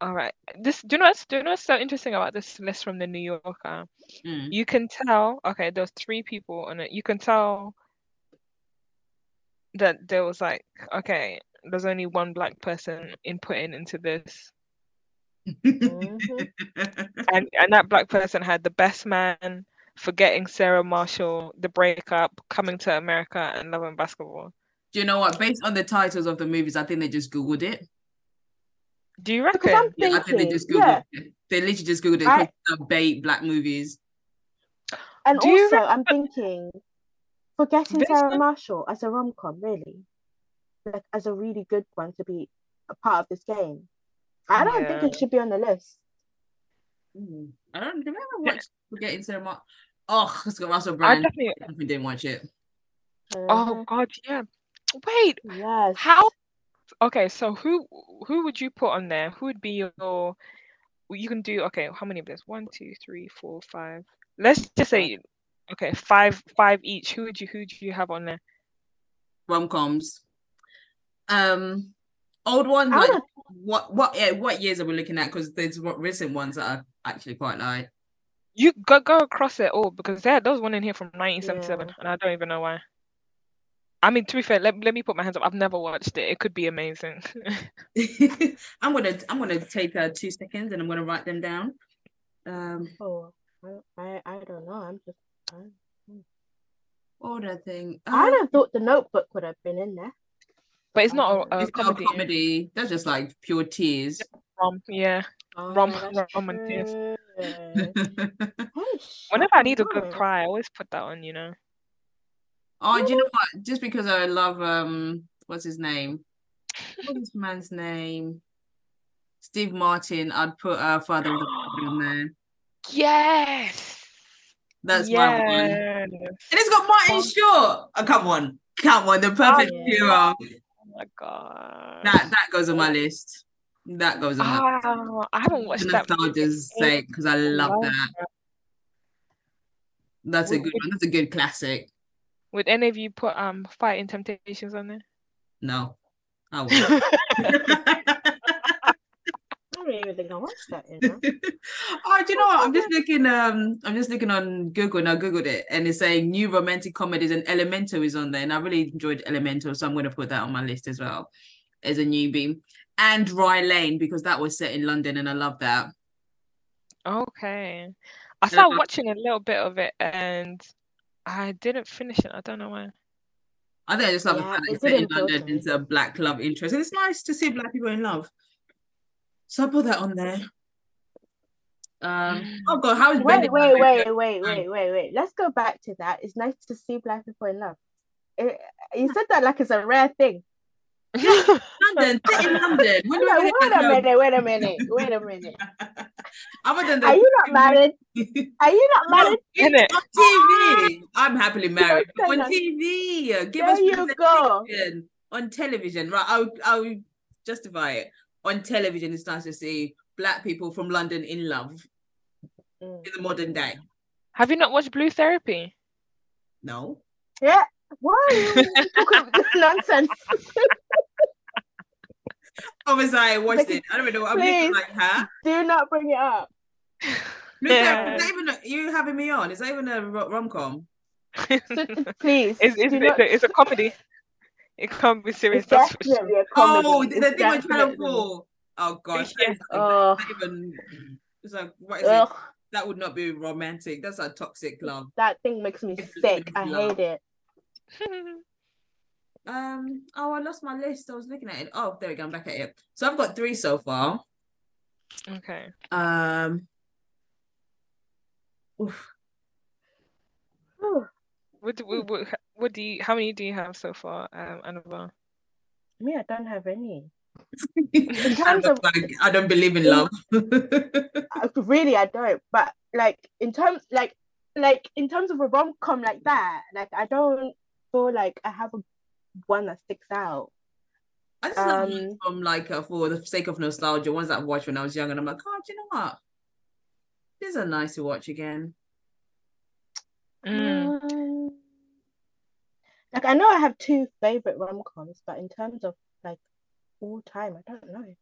All right. This. Do you know what's? Do you know what's so interesting about this list from the New Yorker? Mm. You can tell. Okay, there's three people on it. You can tell that there was like, okay, there's only one black person inputting into this. Mhm. *laughs* and and that black person had the best man, forgetting Sarah Marshall, the breakup, coming to America, and loving Basketball. Do you know what? Based on the titles of the movies, I think they just googled it. Do you Because I'm reckon? Yeah, I think they just googled yeah, it. They literally just googled it. I- because they're bait black movies. and Do also I'm thinking, forgetting Based Sarah on- Marshall as a rom com, really, like as a really good one to be a part of this game. I don't think it should be on the list. Mm. I don't remember watch Forgetting Sarah Mar- Oh, it's got Russell I Brand. definitely. I definitely didn't watch it. Oh God, yeah. Wait, yes. how? Okay, so who who would you put on there? Who would be your? You can do okay. How many of this? One, two, three, four, five. Let's just say, okay, five five each. Who would you who do you have on there? Rom coms. Um, old ones I like would- what? What? Yeah, what years are we looking at? Because there's what recent ones that are actually quite like. You go go across it all because there there was one in here from 1977 Yeah. and I don't even know why. I mean, to be fair, let, let me put my hands up. I've never watched it. It could be amazing. *laughs* I'm gonna I'm gonna take uh, two seconds and I'm gonna write them down. Um, Oh, I, I, I don't know. I'm just. I, order thing. I'd Uh, have thought the Notebook would have been in there. But it's not a, a it's not comedy. a comedy. That's just like pure tears. Rom, yeah. Oh, Rom- that's rom and tears. *laughs* oh, Whenever I need a good cry, I always put that on. You know. Oh, do you know what? Just because I love um, what's his name? What's this man's name? Steve Martin. I'd put uh, Father of the Bride on there. Yes. That's my one. And it's got Martin Oh. Short. Oh, come on, come on, the perfect yeah. hero. Oh my god. That that goes on my list. That goes on my Oh, I haven't watched for that. nostalgia's sake because I love love that. That's a good one. That's a good classic. Would any of you put um Fighting Temptations on there? No, I *laughs* won't. *laughs* I don't even think I watched that. You know? *laughs* oh, do you know what? I'm just looking. Um, I'm just looking on Google and I googled it, and it's saying new romantic comedies, and Elemental is on there, and I really enjoyed Elemental, so I'm going to put that on my list as well as a newbie. And Rye Lane because that was set in London, and I love that. Okay. I started watching a little bit of it and I didn't finish it. I don't know why. I think I just love the Yeah, fact that it's set in didn't appeal to London. me. It's a black love interest, and it's nice to see black people in love. So I put that on there. Um, oh god, how is Wait, Bending wait, My wait, wait, wait, wait, wait. Let's go back to that. It's nice to see black people in love. It, you said that like it's a rare thing. London, in London. When *laughs* like, wait a that minute, wait a minute, wait a minute. *laughs* Other than the *laughs* Are you not married? Are you not No, married? it's on TV. I'm happily married. Don't On. TV. Give There us you go. On television, right? I'll, I'll justify it. On television, it's nice to see black people from London in love Mm. in the modern day. Have you not watched Blue Therapy? No. Yeah. Why are you *laughs* talking *laughs* nonsense? Obviously, I watched Like, it. I don't know. I'm please. like her. Do not bring it up. *laughs* Look Yeah. at even a, you having me on? Is that even a rom com? it's, Please. it's, do it's, not- a, it's a comedy. It can't be serious. it's That's for sure. a comedy. Oh, the, the thing with Channel Four. Oh gosh, Yeah. that is- Oh. that even it's like what is it? That would not be romantic. That's a toxic love. that thing makes me It's sick. I love. hate it. *laughs* Um. Oh, I lost my list. I was looking at it. Oh, there we go. I'm back at it. So I've got three so far. okay. Um. oof. Whew. What do, what, what, what do you, how many do you have so far, um, Annabell? Me, I don't have any. *laughs* I terms look of- like I don't believe in in- love. *laughs* Really, I don't. But like in terms, like, like in terms of a rom com like that, like I don't feel like I have a one that sticks out. I just love Um, ones from like uh, for the sake of nostalgia, ones that I watched when I was young, and I'm like, oh, do you know what? These are nice to watch again. Mm. Um, like I know I have two favorite rom coms, but in terms of like all time, I don't know.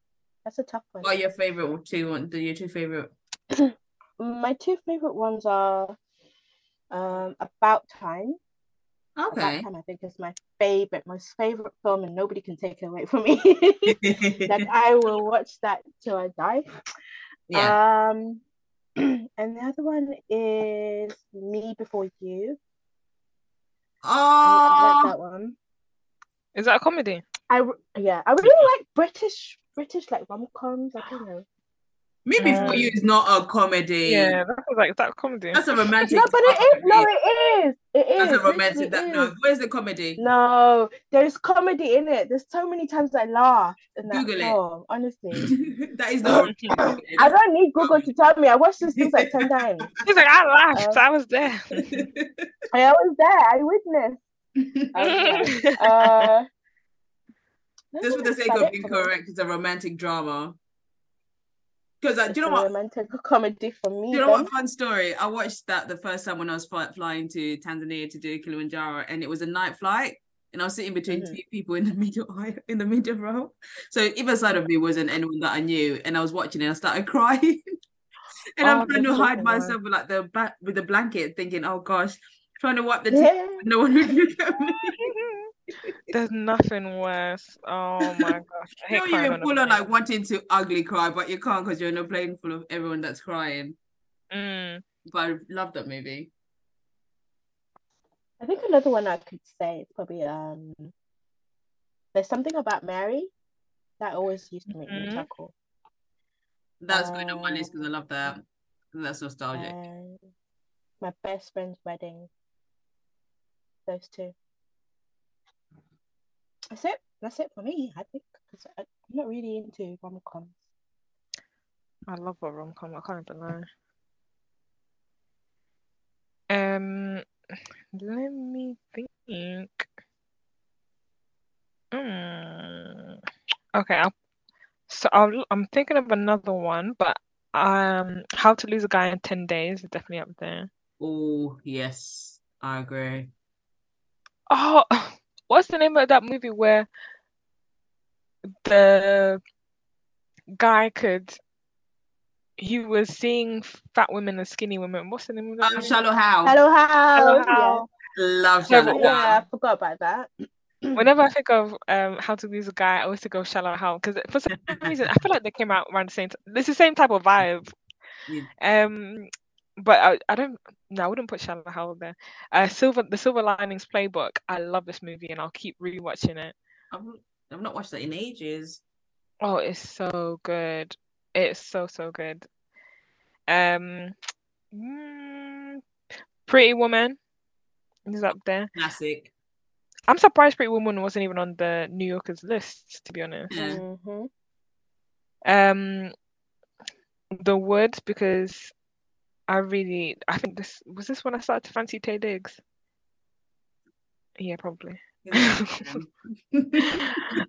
That's a tough one. What are your favorite two? one- The your two favorite? *clears throat* My two favorite ones are um About Time. Okay. About Time, I think, is my favorite, most favorite film, and nobody can take it away from me. *laughs* like I will watch that till I die. yeah. Um, *clears throat* and the other one is Me Before You. I, I Oh, like ah. that one. Is that a comedy? I yeah, I really like British British like rom coms. I don't know. Me Before Um, You is not a comedy. Yeah, that was like is that a comedy. That's a romantic. No, but it is. No, it is. It is. That's a romantic. That, is. no, where's the comedy? No, there's comedy in it. There's so many times I laughed in that Google it. Honestly, *laughs* that is not. a romantic I don't need Google to tell me. I watched this thing like ten *laughs* times. He's like, I laughed. Uh, I was there. *laughs* I was there. I witnessed. I was there. Uh, Just for the sake of it being correct, it's a romantic drama. Because uh, do you know what? *laughs* comedy for me. Do you know then. what fun story? I watched that the first time when I was fly- flying to Tanzania to do Kilimanjaro, and it was a night flight, and I was sitting between Mhm. two people in the middle *laughs* in the middle row. So either side of me wasn't anyone that I knew, and I was watching it. I started *laughs* crying, and I'm Oh, trying to hide myself with like the back with the blanket, thinking, "Oh gosh," trying to wipe the tears. Yeah. No one would look at me. There's nothing worse. Oh my *laughs* gosh. I You hate know, crying you're on full on plane. like wanting to ugly cry, but you can't because you're in a plane full of everyone that's crying. Mm. But I love that movie. I think another one I could say is probably um. There's something about Mary that always used to make me Mhm. chuckle. That's going on my list because I Um, love that. That's nostalgic. And my best friend's wedding. Those two. That's it. That's it for me. I think because I'm not really into rom coms. I love a rom com. I can't even lie. Um, let me think. Mm. Okay, I'll, so I'll, I'm thinking of another one, but um, How to Lose a Guy in 10 Days is definitely up there. Oh yes, I agree. Oh, what's the name of that movie where the guy could he was seeing fat women and skinny women. What's the name of that? Um, movie? Shallow Hal. Hello, how? Hello, Yeah. How. Love Yeah, Shallow but Yeah, How. I forgot about that. *clears throat* Whenever I think of um how to lose a guy, I always think of Shallow Hal because for some reason I feel like they came out around the same time. It's the same type of vibe. *laughs* Yeah. Um, but I, I don't. No, I wouldn't put Shallow Hal there. Uh, Silver, the Silver Linings Playbook. I love this movie, and I'll keep rewatching it. I've, I've not watched that in ages. Oh, it's so good. It's so so good. Um, mm, Pretty Woman is up there. Classic. I'm surprised Pretty Woman wasn't even on the New Yorkers list, to be honest. Mhm. Um, The Wood because I really I think this was this when I started to fancy Taye Diggs. Yeah, probably. *laughs* I,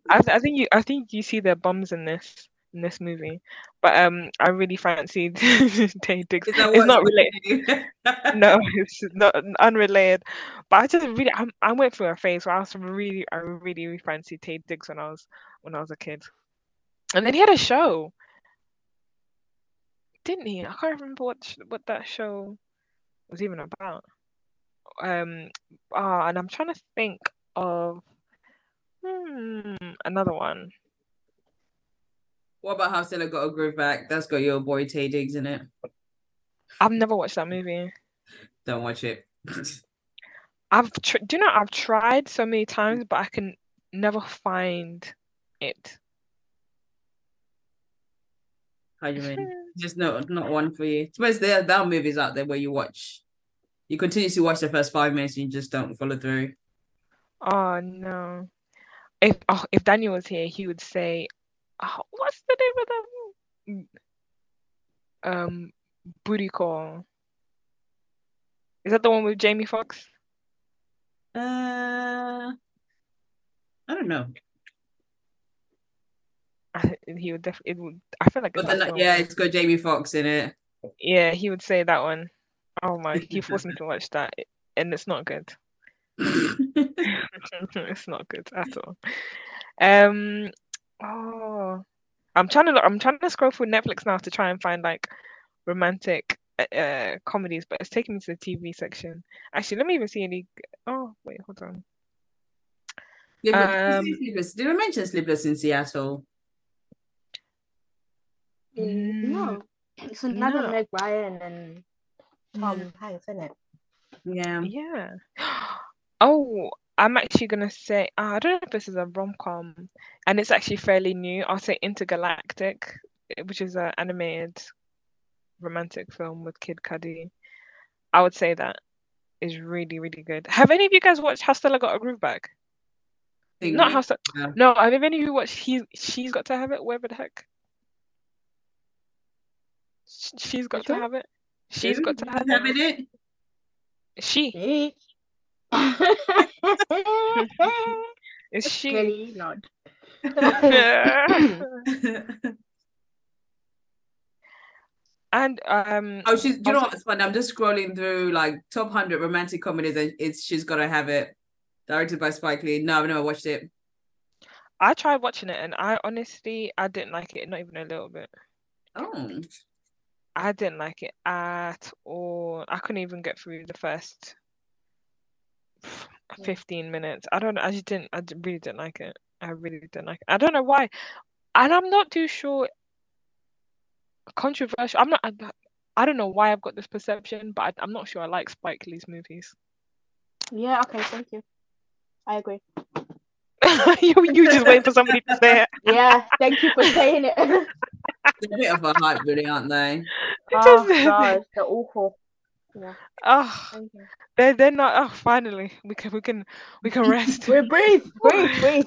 I think you I think you see their bums in this in this movie, but um I really fancied *laughs* Taye Diggs. It's not related. *laughs* No, it's not unrelated. But I just really I, I went through a phase where I was really I really, really fancied Taye Diggs when I was when I was a kid, and then he had a show, didn't he? I can't remember what sh- what that show was even about. Um, ah, and I'm trying to think of hmm, another one. What about How Stella Got Her Groove Back? That's got your boy Taye Diggs in it. I've never watched that movie. Don't watch it. *laughs* I've tr- do you know I've tried so many times, but I can never find it. How do you mean? Just no, not one for you. Suppose there there are movies out there where you watch, you continuously watch the first five minutes and you just don't follow through. Oh no. If oh, if Daniel was here, he would say, oh, "What's the name of that?" movie? Um, Booty Call. Is that the one with Jamie Foxx? Uh, I don't know, I, *laughs* he would definitely. It would. I feel like but then film. yeah, it's got Jamie Foxx in it. Yeah, he would say that one. Oh my, he forced me *laughs* to watch that, and it's not good. *laughs* it's not good at all. Um, oh, I'm trying to look, I'm trying to scroll through Netflix now to try and find like romantic uh comedies, but it's taking me to the TV section. Actually, let me even see any. Oh wait, hold on. Sleepless- Um. Did I mention Sleepless in Seattle? Mm, No, it's another no. Meg Ryan and Tom Hanks, isn't it? Yeah. Yeah. *gasps* Oh, I'm actually gonna say uh, I don't know if this is a rom-com, and it's actually fairly new. I'll say Entergalactic, eh, which is an animated romantic film with Kid Cudi. I would say that is really, really good. Have any of you guys watched How Stella Got Her Groove Back? Not How Stella. yeah. No, have any of you watched He She's Got to Have It? Whatever the heck. Sh- She's got to have it. She's got to have it. She *laughs* is she. Clearly not. *laughs* *laughs* and um Oh, she's. Do you know what's fun? I'm just scrolling through like top hundred romantic comedies, and it's she's gotta have it. Directed by Spike Lee. No, I've never watched it. I tried watching it and I honestly I didn't like it, not even a little bit. Oh, I didn't like it at all. I couldn't even get through the first hmm. 15 minutes. I don't. I just didn't, I d- really didn't like it. I really didn't like it. I don't know why. And I'm not too sure. Controversial. I'm not, I, I don't know why I've got this perception, but I, I'm not sure I like Spike Lee's movies. *laughs* Yeah, okay, thank you. I agree. you, you just waiting for somebody to say it. *laughs* Yeah, thank you for saying it. they're a bit of a hype, really, aren't they? Oh Just- gosh, they're *laughs* awful. Yeah, Oh, they're, they're not. Oh, finally, we can, we can, we can rest. *laughs* We breathe, *laughs* breathe, breathe.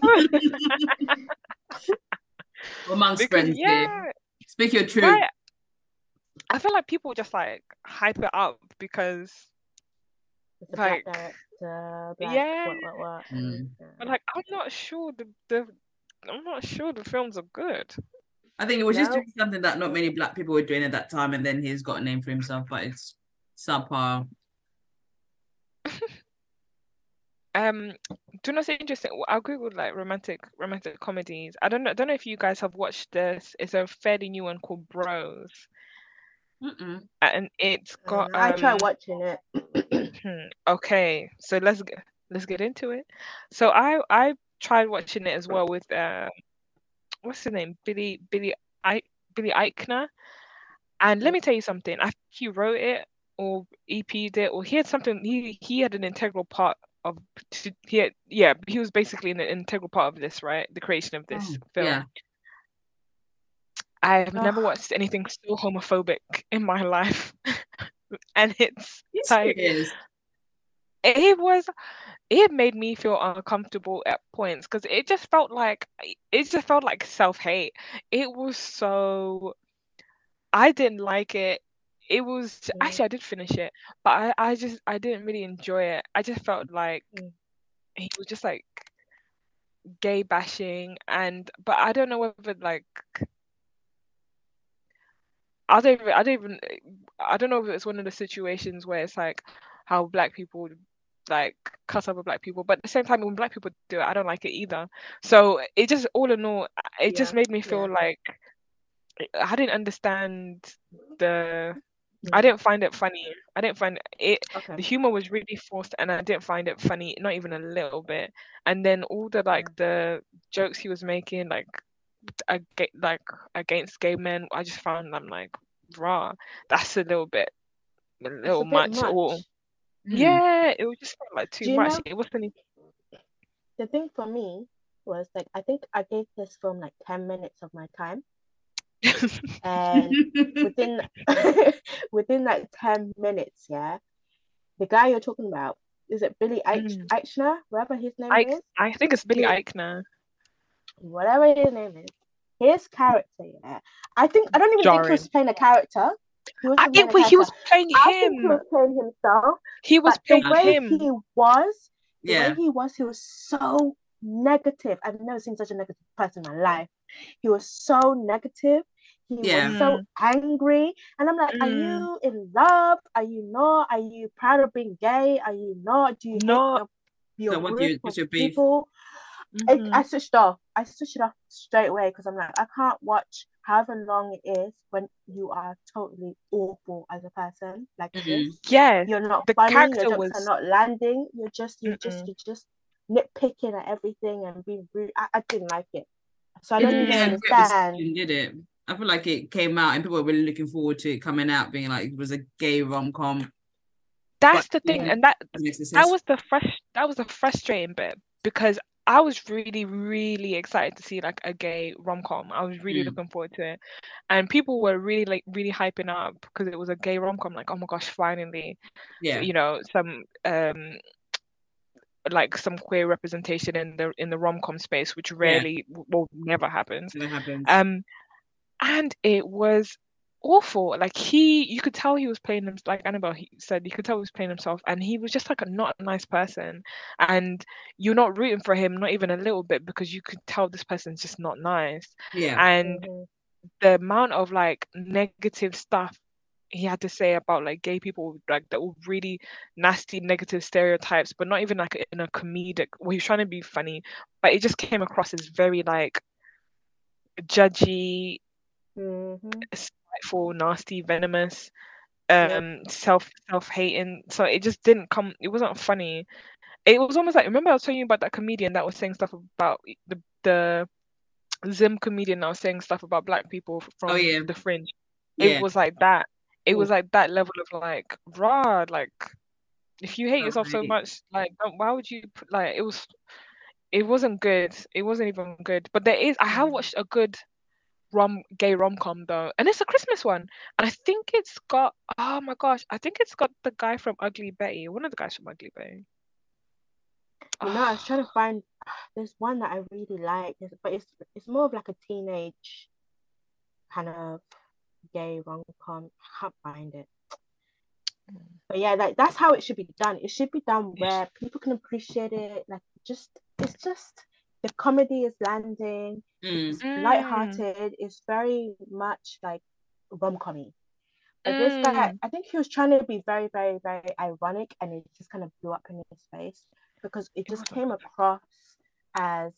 Amongst Because, friends, yeah. yeah, Speak your truth. right. I feel like people just like hype it up because It's a Like, black director, black yeah. what, what, what. Mm. But like, I'm not sure the the I'm not sure the films are good. I think it was no. just doing something that not many black people were doing at that time, and then he's got a name for himself, but it's subpar. *laughs* um, do you know interesting? I googled like romantic romantic comedies. I don't know. I don't know if you guys have watched this. It's a fairly new one called Bros. Mm-mm. And it's uh, got. Um... I try watching it. *clears throat* *clears throat* okay, so let's get let's get into it. So I I tried watching it as well with uh, what's his name? Billy Billy I Billy Eichner. And let me tell you something. I think he wrote it or EP'd it, or he had something. He he had an integral part of. To, he had, yeah, he was basically an integral part of this, right? The creation of this Oh, film. yeah. I've never watched anything so homophobic in my life, *laughs* and it's Yes, like it is. it was it made me feel uncomfortable at points because it just felt like it just felt like self-hate it was so i didn't like it it was Mm. actually i did finish it but i i just i didn't really enjoy it i just felt like Mm. he was just like gay bashing and but i don't know whether like I don't even, I don't even I don't know if it's one of the situations where it's like how black people like cuss over black people, but at the same time when black people do it, I don't like it either. So it just all in all, it just made me feel yeah. like I didn't understand the I Mm. didn't find it funny. I didn't find it the humor was really forced and I didn't find it funny, not even a little bit. And then all the like the jokes he was making, like aga- like against gay men, I just found I'm like, rah, that's a little bit a little a much. Or much. Mm. Yeah, it was just felt like too much. know It wasn't even the thing for me was like I think I gave this film like 10 minutes of my time *laughs* and within *laughs* within like 10 minutes, yeah, the guy you're talking about, is it Billy Eich- Mm. Eichner, whatever his name I is? I think it's Billy. Eichner. Whatever his name is. His character, yeah. I think I don't even think he was playing a character. He was I, playing it, well, he was playing I think he him. was playing himself, He was but the way him. he was, the Yeah. way he was, he was so negative. I've never seen such a negative person in my life. He was so negative. He Yeah. was so angry. And I'm like, are Mm. you in love? Are you not? Are you proud of being gay? Are you not? Do you hate Not. your, your So what do you- what's your beef? People? I. I switched off. I switched it off straight away because I'm like, I can't watch however long it is when you are totally awful as a person like Mhm. this. Yes, You're not the funny. character Your jokes was- are not landing. You're just you're just you're just nitpicking at everything and being rude. I, I didn't like it. So I don't didn't even get understand. reception, did it? I feel like it came out and people were really looking forward to it coming out, being like it was a gay rom com. That's But, the thing, yeah. and that That makes that sense. was the frust that was the frustrating bit because I was really, really excited to see like a gay rom com. I was really Mm. looking forward to it, and people were really like really hyping up because it was a gay rom com. Like, oh my gosh, finally, Yeah. you know, some um like some queer representation in the in the rom com space, which rarely, well, never happens. That happens. Um, and it was awful. Like he, you could tell he was playing him. Like Annabell he said, you could tell he was playing himself, and he was just like a not a nice person. And you're not rooting for him, not even a little bit, because you could tell this person's just not nice. yeah. And Mhm. the amount of like negative stuff he had to say about like gay people, like that were really nasty, negative stereotypes, but not even like in a comedic. Well, he was trying to be funny, but it just came across as very like judgy, Mhm. Spiteful, nasty, venomous, um, self self hating. So it just didn't come. It wasn't funny. It was almost like remember I was telling you about that comedian that was saying stuff about the the Zim comedian that was saying stuff about black people from Oh, yeah. the fringe. Yeah. It was like that. It was like that level of like raw. Like if you hate yourself so much, like why would you put, like it was. It wasn't good. It wasn't even good. But there is. I have Mhm. watched a good rom gay rom com though, and it's a Christmas one, and I think it's got. Oh my gosh, I think it's got the guy from Ugly Betty. One of the guys from Ugly Betty. You know, I was trying to Ah, find. There's one that I really like, but it's it's more of like a teenage kind of gay rom com. I can't find it. But yeah, like that's how it should be done. It should be done where people can appreciate it. Like just it's just the comedy is landing. Mm. It's Mm. lighthearted. It's very much like rom commy. But this guy, Mm. I think he was trying to be very, very, very ironic, and it just kind of blew up in his face. because it It just wasn't came across as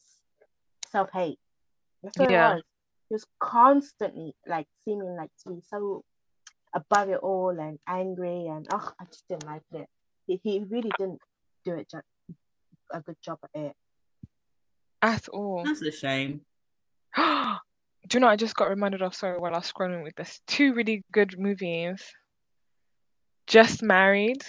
self hate. That's what Yeah. it was. He was constantly like seeming like to be so above it all and angry and oh, I just didn't like it. He, he really didn't do it ju- a good job at it. At all. That's a shame. *gasps* Do you know? I just got reminded of. Sorry, while I was scrolling with this, two really good movies. Just Married.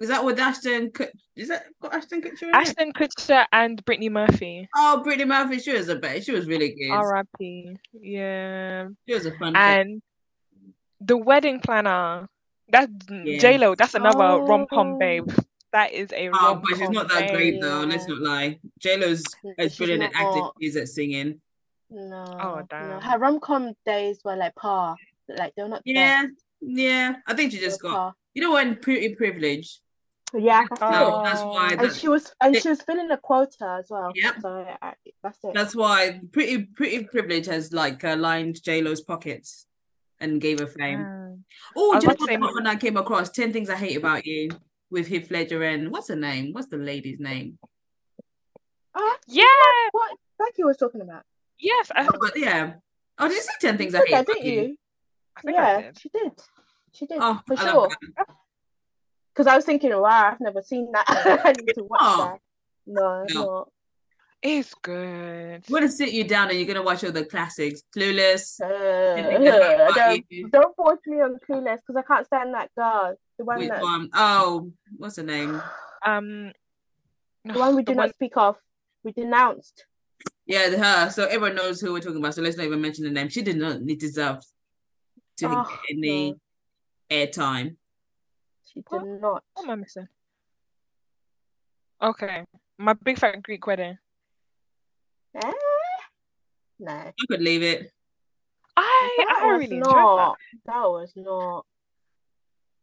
Is that with Ashton? Is that got Ashton Kutcher? in it? Ashton Kutcher and Brittany Murphy. Oh, Brittany Murphy. She was a bit. She was really good. R.I.P. Yeah. She was a fun. And The Wedding Planner. That's Yeah. J Lo. That's another rom com Oh. babe. That is a Oh, rom but she's not that great though. Let's not lie. J Lo's as She's brilliant at acting as is at singing. No. Oh, no. damn. Her rom com days were like par. Like they're not Yeah, best, yeah. I think she just got. par. You know when Pretty Privilege. Yeah, that's So it. that's why. Oh. And she was and it- she was filling the quota as well. Yep. So I, that's it. that's why Pretty Pretty Privilege has like uh, lined J Lo's pockets and gave her fame. Mm. Oh, just about to one I came across. Ten things I hate about you with Heath Ledger and what's her name? What's the lady's name? Ah, Yeah. what Becki was talking about. Yes. I, But yeah. Oh, did you say ten things You I hate that, didn't you? you? I think I Yeah, did. she did. She did Oh, for I sure. Because I was thinking, wow, I've never seen that. *laughs* I need to watch Oh. that. No, No. No. It's good. I'm gonna sit you down and you're gonna watch all the classics. Clueless. Uh, Ten things I hate about don't, don't force me on Clueless because I can't stand that girl. The one Which that, one? Oh, what's her name? Um, *sighs* the one we the did one- not speak of. We denounced. Yeah, her. So everyone knows who we're talking about. So let's not even mention the name. She did not need deserve to Oh, get any airtime. She did What? not. What am I missing? Okay, my big fat Greek wedding. Eh? No. I could leave it. I That I was really enjoyed that. not. That was not.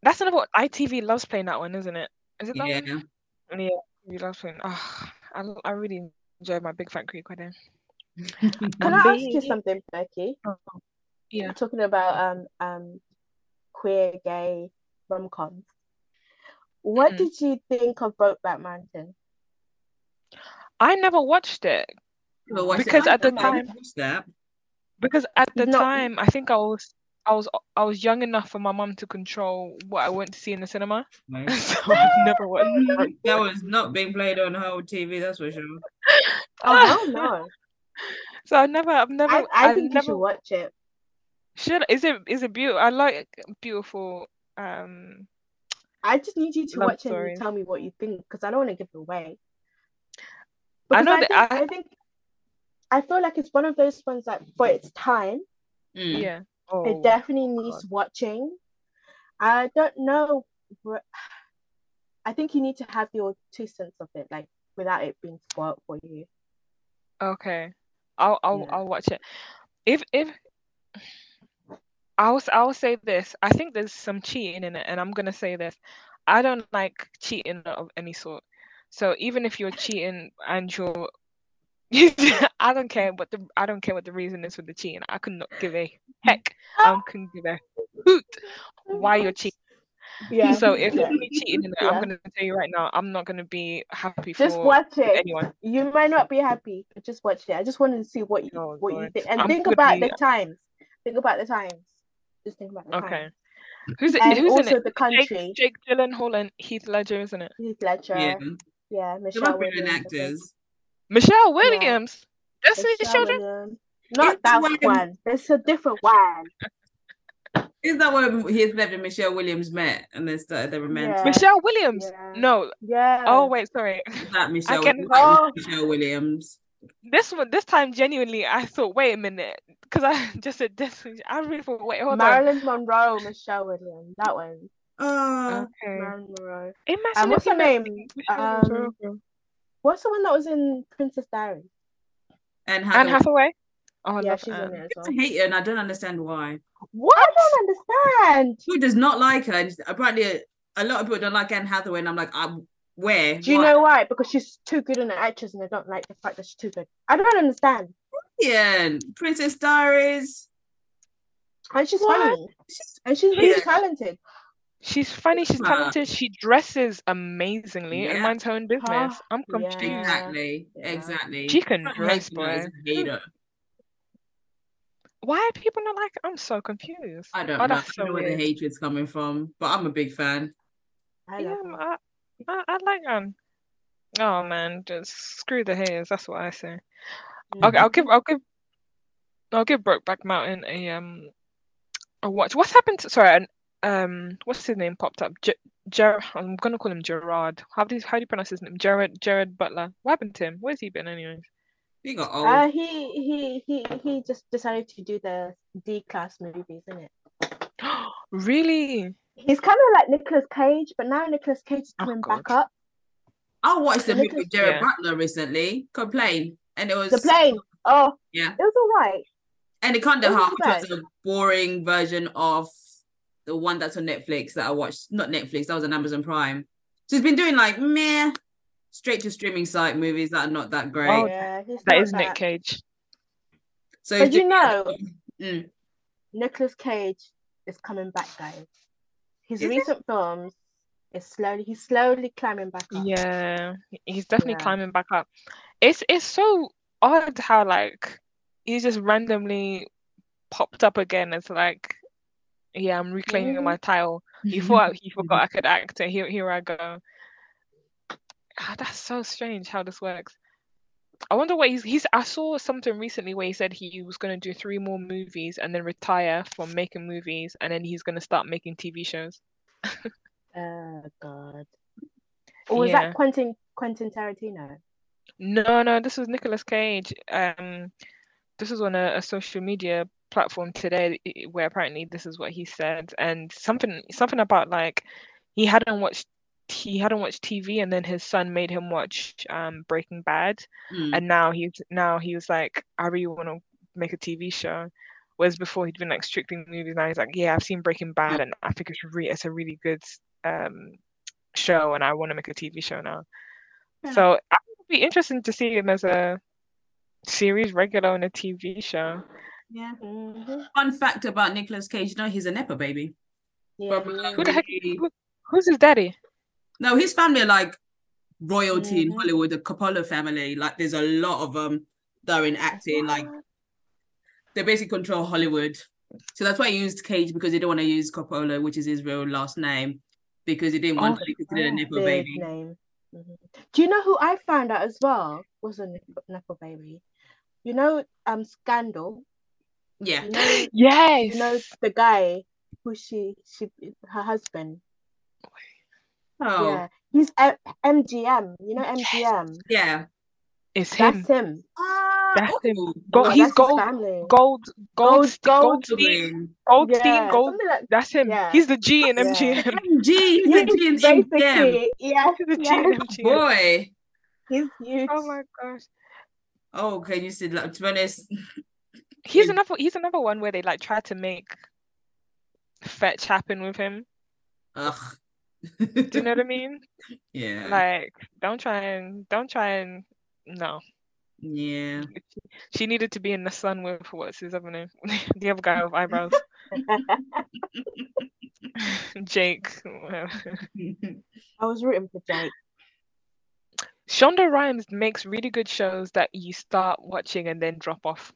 That's another one. ITV loves playing that one, isn't it? Is it that Yeah. one? Yeah, ITV loves playing. Ah, I I really enjoyed my big fat Greek wedding. *laughs* Can I ask you something, Becki? Yeah. Talking about um um queer gay rom coms. What Mhm. did you think of Brokeback Mountain? I never watched it But watch. Because I at the time- that. because at the No. time I think I was I was I was young enough for my mum to control what I went to see in the cinema, Right. *laughs* so I've never watched. *laughs* Mhm. that was not being played on her TV. That's for sure. *laughs* Oh hell no! So I've never I've never I, I I've think you never should watch it. should is it is it beautiful? I like beautiful um I just need you to Love watch it and tell me what you think because I don't want to give it away. I know I that I- I think I feel like it's one of those ones that for its time Mm. yeah. it Oh, definitely needs watching. I don't know. I think you need to have your two cents of it, like without it being spoiled for you. okay. I'll I'll Yeah. I'll watch it. If if I'll I'll say this. I think there's some cheating in it, and I'm gonna say this. I don't like cheating of any sort. So even if you're cheating and you're *laughs* I don't care what the I don't care what the reason is for the cheating. I could not give a heck. I couldn't give a hoot why you're cheating. Yeah. So if yeah. you're cheating in it, Yeah. I'm gonna tell you right now, I'm not gonna be happy just for watch it. anyone. You might not be happy, but just watch it. I just wanted to see what you Oh, what you Lord. think, and I'm think about be- the times. Think about the times. Just think about the Okay. times. Who's it? And Who's in it? the Jake, country. Jake Gyllenhaal and Heath Ledger, isn't it? Heath Ledger. Yeah. Yeah, They're Michelle both brilliant Williams. I think. actors. Michelle Williams. Destiny's Michelle Children. Williams. Not It's that when- one. It's a different one. *laughs* Is that where Heath Ledger and Michelle Williams met and they started their romantic? Yeah. Michelle Williams. Yeah. No. Yeah. Oh wait, sorry. That Michelle, can- Williams, Oh. Michelle Williams. This one, this time, genuinely, I thought, wait a minute, because I *laughs* just said Destiny. I really thought, wait, hold Marilyn Monroe, Michelle Williams. That one. Oh, on. Okay. Marilyn Monroe. Imagine Um, what's her met name? Um, Monroe. What's the one that was in Princess Diaries? and Anne Hathaway. Hathaway. Oh, I yeah, she's Anne. in it as I hate her and I don't understand why. What? I don't understand. Who does not like her? And apparently, a, a lot of people don't like Anne Hathaway, and I'm like, I'm where? Do you Why? know why? Because she's too good an actress and I don't like the fact that she's too good. I don't understand. Yeah, Princess Diaries. And she's What? funny. She's And she's really Yeah. talented. She's funny. She's talented. She dresses amazingly and Yeah. minds her own business. Huh, I'm yeah. confused. Exactly. Yeah. Exactly. She can dress, hate her as boy. Why are people not like? I'm so confused. I don't Oh, know. I that's know where the hatred's coming from, but I'm a big fan. I Yeah, love I'm- her. I, I, I like them. Oh man, just screw the haters. That's what I say. Okay, I'll give, I'll give, I'll give Brokeback Mountain a um, a watch. What's happened to? Sorry, an, um, what's his name popped up? Ger, Ger I'm gonna call him Gerard. How do you, how do you pronounce his name? Jared, Jared Butler. What happened to him? Where's he been, anyways? He got old. Uh, he he he he just decided to do the D class movies, isn't it? *gasps* really? He's kind of like Nicolas Cage, but now Nicolas Cage is Oh, coming God. back up. I watched the the movie with Jared Yeah. Butler recently, Complain, and it was The plane. Oh, yeah, it was alright. and it kind of It how wasn't was a boring version of the one that's on Netflix that I watched. Not Netflix, that was on Amazon Prime. So he's been doing like meh, straight to streaming site movies that are not that great. Oh, yeah, he's That Nick Cage. so But you doing- know, *laughs* Mm. Nicolas Cage is coming back, guys. His Is he? recent films is slowly he's slowly climbing back up. Yeah, he's definitely Yeah. climbing back up. It's it's so odd how like he just randomly popped up again. It's like, yeah, I'm reclaiming Mhm. my title. You *laughs* thought you forgot I could act, and here here I go. Ah, that's so strange how this works. I wonder what he's he's. I saw something recently where he said he was going to do three more movies and then retire from making movies, and then he's going to start making TV shows. *laughs* Oh God. Or was Yeah. that Quentin Quentin Tarantino? No, no, this was Nicolas Cage. Um, this was on a, a social media platform today where apparently this is what he said, and something something about like he hadn't watched he hadn't watched TV, and then his son made him watch um Breaking Bad, Mm. and now he's now he was like, I really want to make a TV show. Whereas before he'd been like strictly movies. Now he's like, yeah, I've seen Breaking Bad, and I think it's re it's a really good um show, and I want to make a TV show now. Yeah. So it'd be interesting to see him as a series regular on a TV show. Yeah. Mhm. Fun fact about Nicolas Cage, you know, he's a Nepo baby. Yeah, From, he is. Who the heck? Who, who's his daddy? No, his family are like royalty in Mhm. Hollywood, the Coppola family. Like, there's a lot of them that are in acting. Like, they basically control Hollywood. So that's why he used Cage because he didn't want to use Coppola, which is his real last name, because he didn't want Oh, to be considered a Nepo baby. name. Mhm. Do you know who I found out as well was a Nepo, Nepo baby? You know, um, Scandal. Yeah. You know, *laughs* Yes. you know the guy who she she her husband. Oh, Yeah, he's M- MGM. You know MGM. yeah. it's him. That's him. Ah, That's him. ooh, Go- Yeah, he's that's his gold, family. gold, gold, Gold- Ste- gold Goldstein, Goldstein. Goldstein, Yeah, Gold. like That's him. Yeah. He's the G in Yeah. MGM. MG, *laughs* he's a G in MGM. yeah, He's the G yeah, in MGM. Boy. he's huge. Oh my gosh. Oh, can you see? Like, to be honest, He's Yeah. another. He's another one where they like try to make fetch happen with him. ugh. Do you know what I mean? *laughs* yeah. Like, don't try and don't try and no. yeah. She needed to be in the sun with what's his other name? *laughs* the other guy with eyebrows, *laughs* Jake. I was rooting for Jake. Shonda Rhimes makes really good shows that you start watching and then drop off.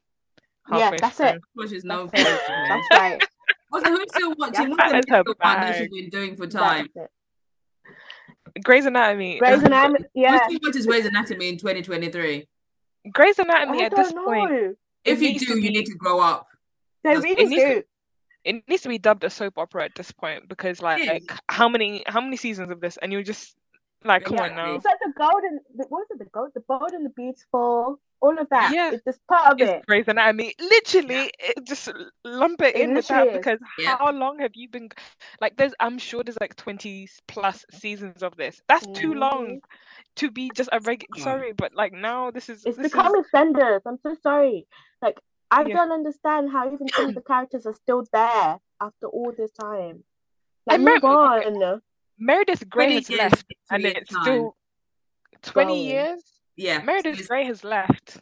Yeah, that's through. it. Which is no That's it. That's right. *laughs* Also, who's still watching? Yeah, What's the that is her one that she's been doing for time? That's it. Grey's Anatomy. Grey's *laughs* Anatomy. Who Yeah. still watches Grey's Anatomy in 2023? Grey's Anatomy I at this don't point, know. If you do, to you need to grow up. They That's- really it needs to- it needs to be dubbed a soap opera at this point because like, Yeah. like how many how many seasons of this and you're just like come on now. It's like the golden. the- What is it? The gold, the bold and the beautiful. All of that. Yeah. It's just part of It's it. Grey's Anatomy. Literally, it, just lump it It in with that because Yeah. how long have you been like there's I'm sure there's like 20 plus seasons of this. That's too long to be just a regular Mm. sorry, but like now this is It's this is becoming standards. I'm so sorry. Like I Yeah. don't understand how even some of the characters are still there after all this time. *clears throat* Like And move Mer- on. Meredith Grey has left and it's time. still 20 Going. years. Yeah. Meredith Grey has left.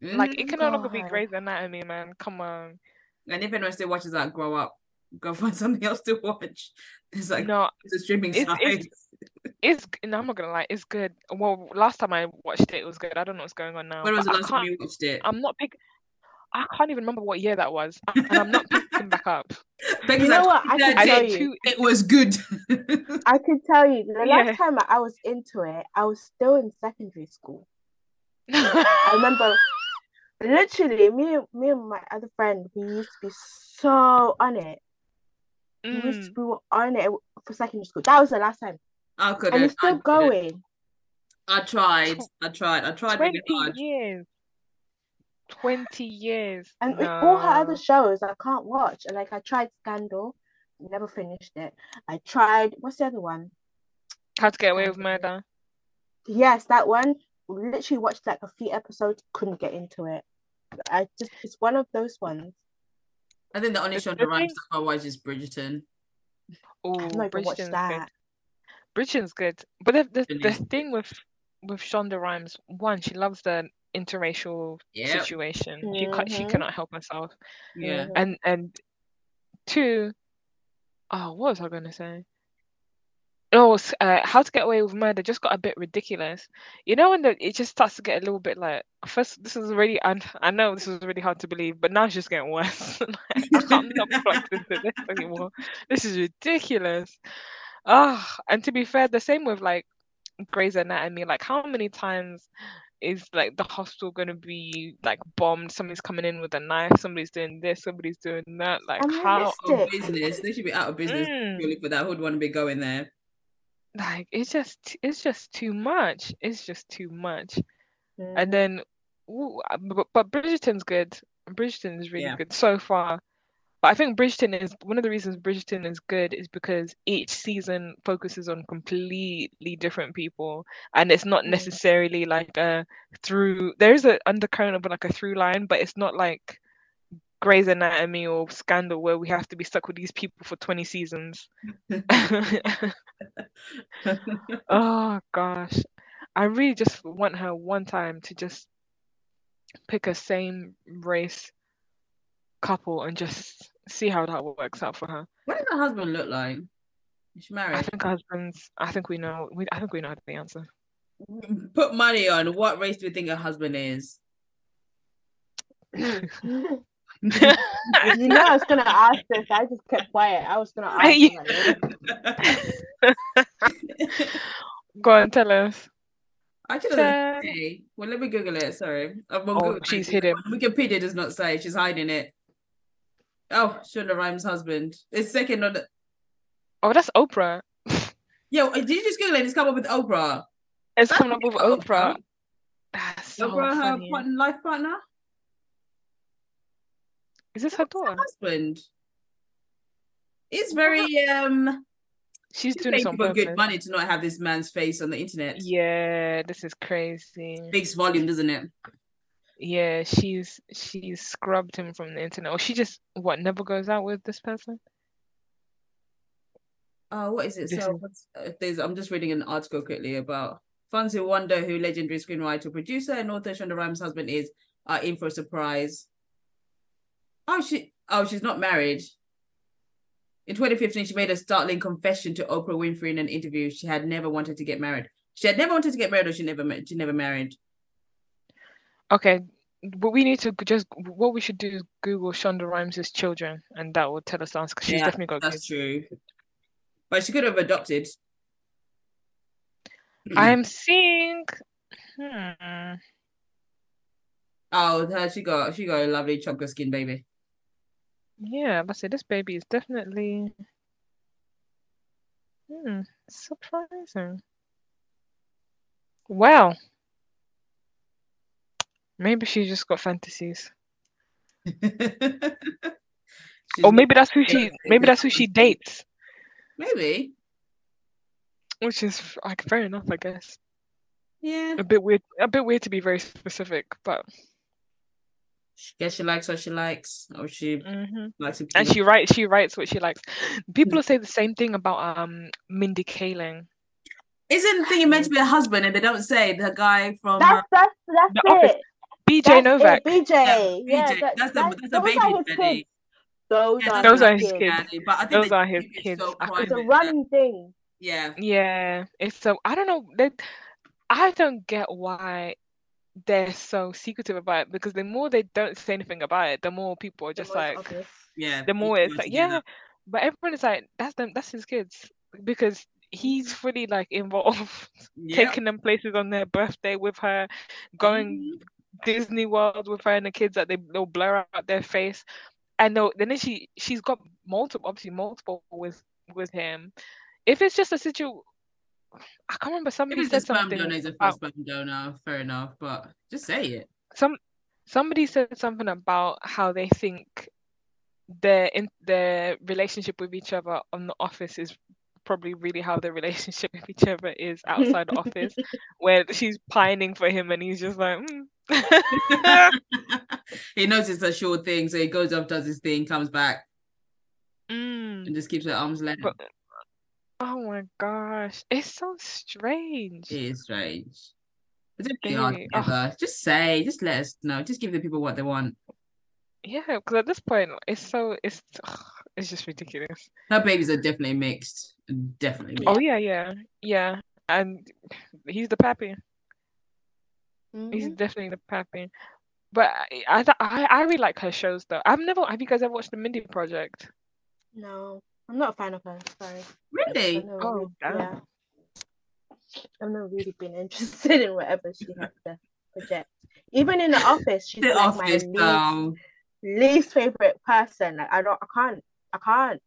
Like Mhm. it can no longer be God. Grey's Anatomy, man. Come on. And if anyone still watches that, grow up. go find *laughs* something else to watch. It's like no, it's a streaming it's- site. it's- it's no, I'm not gonna lie, it's good. Well, last time I watched it, it was good. I don't know what's going on now. when was the I last time can't- you watched it? I'm not pick. I can't even remember what year that was, and I'm not picking back up. *laughs* Becki's You know like, what? I can tell did you. two. it was good. I can tell you, the *laughs* Yeah. last time I was into it, I was still in secondary school. I remember literally me me and my other friend, we used to be so on it. We used Mm. to we were on it for secondary school. That was the last time. I couldn't. And it's I still couldn't. going. I tried. I tried. I tried really 20 hard. years. 20 years. And with all her other shows I can't watch. And like I tried Scandal, never finished it. I tried what's the other one? How to Get Away with Murder. Yes, that one. Literally watched like a few episodes, couldn't get into it. I just it's one of those ones. I think the only The- show on the the stuff I watch is Bridgerton. Oh, I've not even watched Bridgerton's good. Bridgerton's good. But the, the, the thing with with Shonda Rhimes, one, she loves the interracial Yeah. situation. She ca- she Mhm. cannot help herself. Yeah. Mhm. And and two, oh, what was I gonna say? Oh, s- uh, How to Get Away with Murder just got a bit ridiculous. You know when the, it just starts to get a little bit like first this is really and I know this is really hard to believe, but now it's just getting worse. *laughs* Like, I'm not plugged *laughs* into this anymore. This is ridiculous. Ah, and to be fair, the same with like Grey's Anatomy. Like, how many times is like the hospital gonna be like bombed? Somebody's coming in with a knife. Somebody's doing this. Somebody's doing that. Like, And how? realistic. Out of business. They should be out of business Mm. purely for that. Who'd want to be going there? Like it's just it's just too much. It's just too much. Mhm. and then ooh, but, but bridgerton's good. Bridgerton is really Yeah. good so far. But i think bridgerton is one of the reasons bridgerton is good is because each season focuses on completely different people. And it's not necessarily like a through there's an undercurrent of like a through line but it's not like Grey's Anatomy or Scandal where we have to be stuck with these people for 20 seasons. *laughs* *laughs* Oh gosh. I really just want her one time to just pick a same race couple and just see how that works out for her. What does her husband look like? Is she I think husbands I think we know we I think we know the answer. *laughs* Put money on what race do you think her husband is? You know I was gonna ask this. I just kept quiet. I was gonna *laughs* ask. Yeah. *laughs* Go on, tell us. I doesn't say. Well, let me Google it. Sorry. I'm on Oh, Google. she's hidden. Wikipedia does not say. She's hiding it. Oh, Shonda Rhimes' husband. It's second on the. Oh, that's Oprah. *laughs* Yo, did you just Google it? It's come up with Oprah. It's That's coming up with Oprah. Oprah. That's so Oprah, her funny. partner, life partner, Is this her daughter? husband. It's very um. She's doing people good money to not have this man's face on the internet. Yeah, this is crazy. Speaks volume, doesn't it? Yeah, she's she's scrubbed him from the internet. Or she just what never goes out with this person? Oh, what is it? This So, is- uh, there's, I'm just reading an article quickly about fans who wonder who legendary screenwriter, producer, and author Shonda Rhimes' husband is are in for a surprise. Oh, she, oh, she's not married. In 2015, she made a startling confession to Oprah Winfrey in an interview. She had never wanted to get married. She had never wanted to get married, or she never, she never married. Okay, but we need to just what we should do is Google Shonda Rhimes' children, and that will tell us the answer because she's Yeah, definitely got That's kids. true. But she could have adopted. *clears throat* I'm seeing. Hmm. Oh, she got she got a lovely chocolate skin baby. Yeah, let's say this baby is definitely. Hmm, surprising. Well, maybe she just got fantasies. *laughs* Or maybe that's who she maybe that's who she dates, maybe. which is like fair enough, I guess. Yeah. A bit weird, a bit weird to be very specific, but Guess she likes what she likes, or she hmm likes to. and she writes she writes what she likes. People say the same thing about um Mindy Kaling. isn't thinking meant to be a husband, and they don't say the guy from. That's uh, that's that's The Office. it. BJ That's Novak. it, BJ. Yeah, Yeah, BJ. that, That's the- that- that's the those baby are his daddy. kids. those Yeah, are Those his are his kids. kids. Daddy, But I think Those are his kids. So It's a that- running thing. yeah. Yeah, it's so I don't know. They, I don't get why they're so secretive about it because the more they don't say anything about it, the more people are just like, obvious. Yeah. the more it's like, together. yeah. But everyone is like, that's them, that's his kids because he's fully like involved, *laughs* Yeah. taking them places on their birthday with her, going Disney World with her and the kids that they they'll blur out their face, and they'll, then she she's got multiple obviously multiple with with him. If it's just a situation, I can't remember somebody said sperm something. donor, is a about- sperm donor, fair enough. But just say it. some somebody said something about how they think their in their relationship with each other on the office is probably really how their *laughs* relationship with each other is outside the office *laughs* where she's pining for him and he's just like mm. *laughs* he knows it's a sure thing, so he goes up, does his thing, comes back, Mm. and just keeps at arm's length. But- oh my gosh it's so strange It is strange. But don't be hard Very- oh. Just say, just let us know. Just give the people what they want. yeah because at this point it's so it's it's just ridiculous Her babies are definitely mixed. Definitely mixed. oh yeah yeah yeah and he's the pappy He's Mhm. definitely the pappy. But I, I, I, I really like her shows though. I've never. Have you guys ever watched the Mindy Project? No, I'm not a fan of her. Sorry. Really? I've never Oh, really- damn. yeah. I've never really been interested *laughs* in whatever she has to project. Even in the office, she's The like office, my least, least favorite person. Like I don't, I can't, I can't.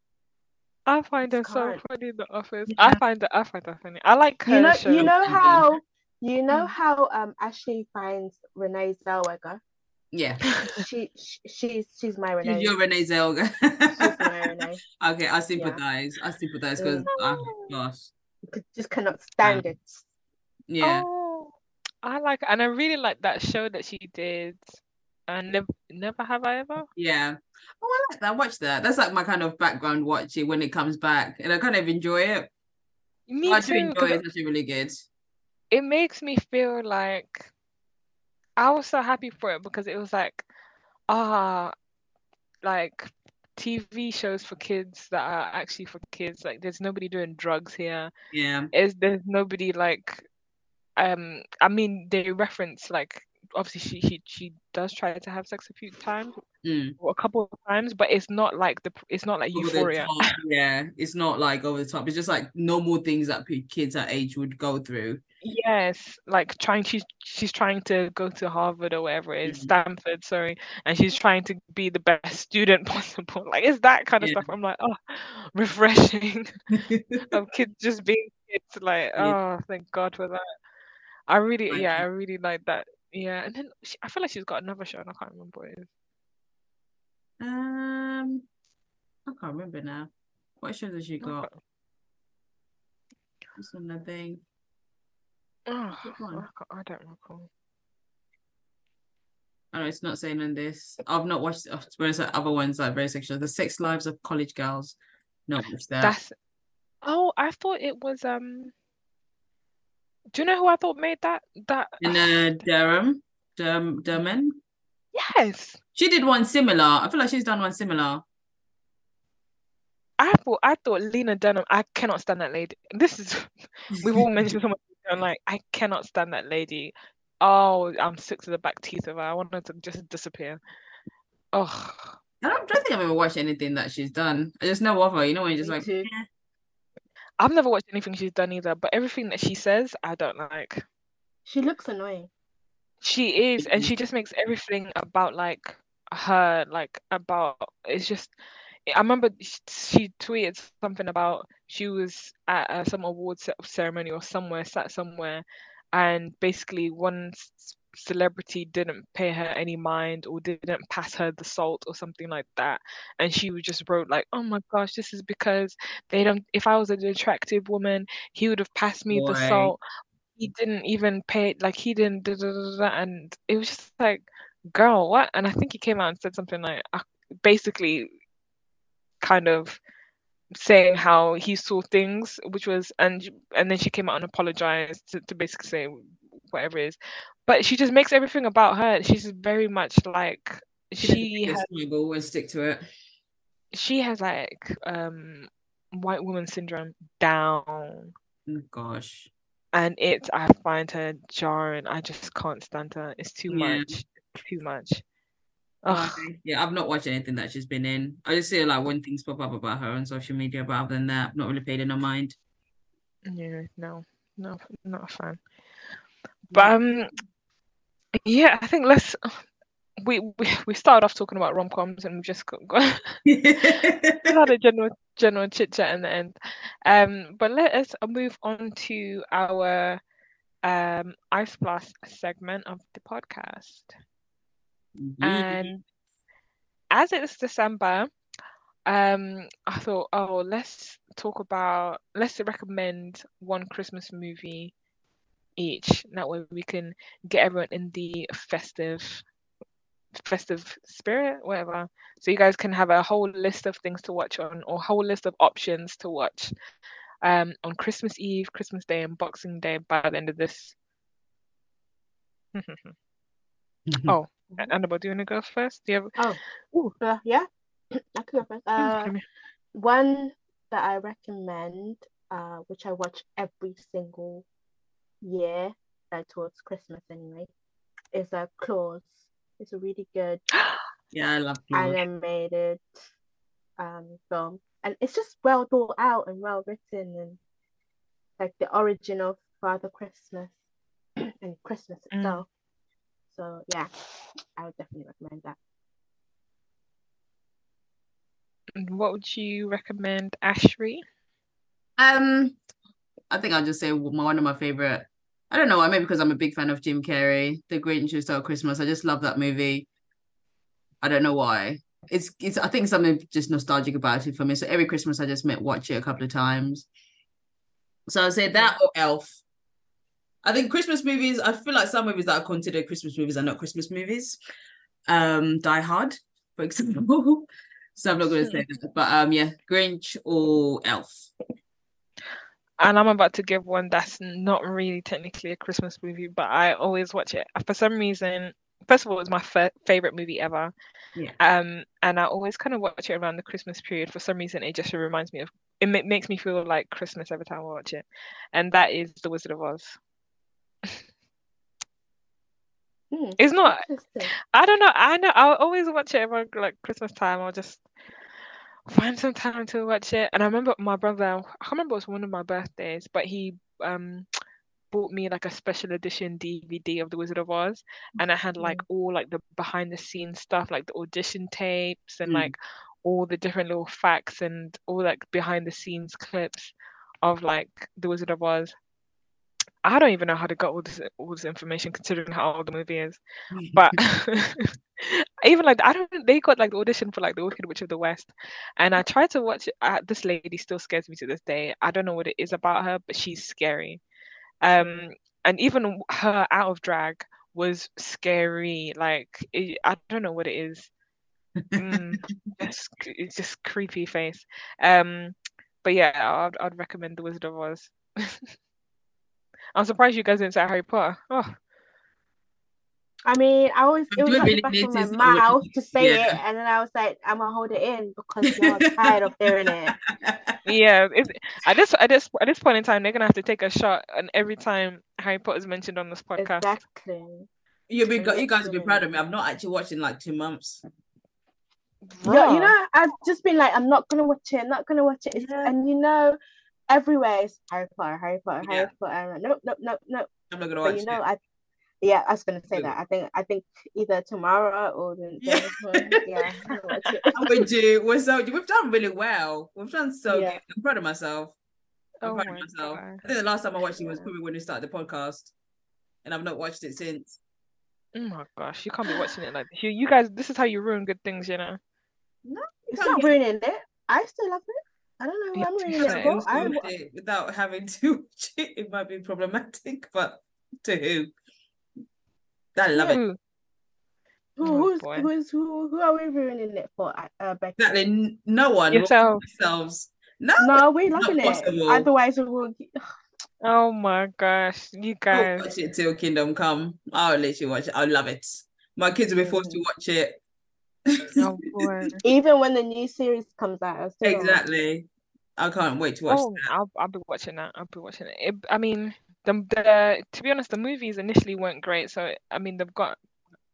I find her so funny in the office. Yeah. I find that I find her funny. I like her You know, show. you know how, you know Mm. how um Ashleigh finds Renee Zellweger. Yeah. *laughs* She, she she's she's my She's Renee. your Renee Zellweger. She's my *laughs* Renee. okay, I sympathize. I sympathize because, oh, gosh. C- Just cannot stand it. Yeah. Oh, I like, and I really like that show that she did. Uh, and never, never have I ever. Yeah. Oh, I like that. Watch that. That's like my kind of background watching when it comes back. And I kind of enjoy it. Me I do enjoy it. It's actually really good. it makes me feel like I was so happy for it because it was like, ah, like TV shows for kids that are actually for kids. Like, there's nobody doing drugs here. Yeah. Is there's nobody like, um, I mean, they reference like obviously she she she does try to have sex a few times Mm. a couple of times, but it's not like the it's not like Over Euphoria. top. Yeah. It's not like over the top. It's just like normal things that kids at age would go through. Yes, like trying she's she's trying to go to Harvard or whatever it is, Mhm. Stanford, sorry, and she's trying to be the best student *laughs* possible. Like it's that kind of Yeah. stuff. I'm like, oh, *laughs* refreshing *laughs* of kids just being kids. Like, Yeah. oh, thank God for that. I really, yeah. I really like that. Yeah, and then she, I feel like she's got another show, and I can't remember what it is. Um, I can't remember now. What shows has she got? Okay. On the thing? Oh, I I don't recall. Oh, no, it's not saying on this. I've not watched. Whereas the other ones like very sexual. The Sex Lives of College Girls. Not watched that. That's. Oh, I thought it was um. Do you know who I thought made that? That. in uh, Dunham, Dunham, Dunham. Yes. She did one similar. I feel like she's done one similar. I thought I thought Lena Dunham. I cannot stand that lady. This is *laughs* we've all mentioned someone and like I cannot stand that lady. Oh, I'm sick to the back teeth of her. I want her to just disappear. Oh, I don't, don't think I've ever watched anything that she's done. I just know of her. You know when you're just Me like, too. Eh. I've never watched anything she's done either. But everything that she says, I don't like. She looks annoying. She is, and she just makes everything about like her, like about it's just. I remember she tweeted something about she was at uh, some awards ceremony or somewhere, sat somewhere, and basically one celebrity didn't pay her any mind or didn't pass her the salt or something like that, and she just wrote like, "Oh my gosh, this is because they don't. If I was an attractive woman, he would have passed me the salt. He didn't even pay. Like he didn't." Da, da, da, and it was just like, "Girl, what?" And I think he came out and said something like, uh, basically kind of saying how he saw things, which was and and then she came out and apologized to, to basically say whatever it is. But she just makes everything about her. She's very much like she has and stick to it. she has like um white woman syndrome down. Oh, gosh. and it I find her jarring. I just can't stand her. It's too Yeah. much. Too much. Okay. Yeah, I've not watched anything that she's been in. I just see like when things pop up about her on social media, but other than that, I've not really paid in her mind. Yeah, no, no, not a fan. But um, yeah, I think let's. We we, we started off talking about rom coms and we've just got, got *laughs* had a general general chit chat in the end. Um, but let us move on to our um ice blast segment of the podcast. And as it's December, um, I thought, oh, let's talk about, let's recommend one Christmas movie each. That way we can get everyone in the festive, festive spirit, whatever. So you guys can have a whole list of things to watch on, or whole list of options to watch, um, on Christmas Eve, Christmas Day, and Boxing Day by the end of this. *laughs* oh, Annabell, do you want to go first? Do you have? Oh, Ooh. uh, yeah, *clears throat* I could go first. Uh, one that I recommend, uh, which I watch every single year, uh, towards Christmas anyway, is a Klaus. It's a really good *gasps* yeah, I love Klaus. animated um film, and it's just well thought out and well written, and like the origin of Father Christmas *clears throat* and Christmas Mm. Itself. So yeah, I would definitely recommend that. And What would you recommend, Ashri? Um, I think I'll just say one one of my favorite. I don't know why, maybe because I'm a big fan of Jim Carrey, The Grinch Who Stole Christmas. I just love that movie. I don't know why. It's it's. I think something just nostalgic about it for me. So every Christmas, I just might watch it a couple of times. So I'll say that or Elf. I think Christmas movies. I feel like some movies that are considered Christmas movies are not Christmas movies. Um, Die Hard, for *laughs* example. so I'm not going to say that, but um, yeah, Grinch or Elf. And I'm about to give one that's not really technically a Christmas movie, but I always watch it. For some reason, first of all, it's my fa- favorite movie ever. Yeah. Um, and I always kind of watch it around the Christmas period. For some reason, it just reminds me of it. ma- makes me feel like Christmas every time I watch it, and that is The Wizard of Oz. Hmm, It's not. I don't know. I know. I'll always watch it around like Christmas time. I'll just find some time to watch it. And I remember my brother. I can't remember it was one of my birthdays, but he um bought me like a special edition DVD of The Wizard of Oz, and it had like all like the behind the scenes stuff, like the audition tapes and Mm. like all the different little facts and all like behind the scenes clips of like The Wizard of Oz. I don't even know how to get all this all this information considering how old the movie is. But *laughs* even like I don't they got like the audition for like the Wicked Witch of the West, and I tried to watch it. Uh, this lady still scares me to this day. I don't know what it is about her, but she's scary. Um, and even her out of drag was scary. Like it, I don't know what it is. Mm, *laughs* it's, it's just creepy face. Um, but yeah, I'd I'd recommend The Wizard of Oz. *laughs* I'm surprised you guys didn't say Harry Potter. Oh, I mean, I was I it was do at the really back need of to my see what- mouth to say it, and then I was like, I'm gonna hold it in because you're *laughs* tired of hearing it. yeah. It's, at this at this at this point in time, they're gonna have to take a shot, and every time Harry Potter is mentioned on this podcast, Exactly. You'll be, you guys will be proud of me. I've not actually watched in like two months. Yeah, you know, I've just been like, I'm not gonna watch it, I'm not gonna watch it. Yeah. And you know, everywhere is Harry Potter, Harry Potter, Yeah. Harry Potter. I'm like, nope, nope, nope, nope. I'm not gonna But watch you know, it. I yeah, I was gonna say that. I think I think either tomorrow or the Yeah. *laughs* day before. Yeah, I'm gonna watch it. I'm with you. We're so we've done really well. We've done so Yeah. good. I'm proud of myself. I'm Oh proud of myself. God. I think the last time I watched it was Yeah. probably when we started the podcast, and I've not watched it since. Oh my gosh, you can't be watching it like this. You, you guys, this is how you ruin good things, you know. No, it's not ruining it. I still love it. I don't know I'm to be ruining it fair, I, it without having to watch *laughs* it, it might be problematic, but to who? I love it. Who, Oh, who's boy. who's who? Who are we ruining it for? Uh, Becki? Exactly. No one. We're Yourself. Ourselves. No. No, we're Not loving it. possible. Otherwise, we will. *sighs* Oh my gosh, you I'll guys. watch it till Kingdom Come. I'll let you watch it. I love it. My kids will be forced to Mhm. watch it Oh. *laughs* Even when the new series comes out, I still don't exactly. I can't wait to watch Oh, that. I'll I'll be watching that. I'll be watching it. it I mean, the the to be honest, the movies initially weren't great. So I mean, they've got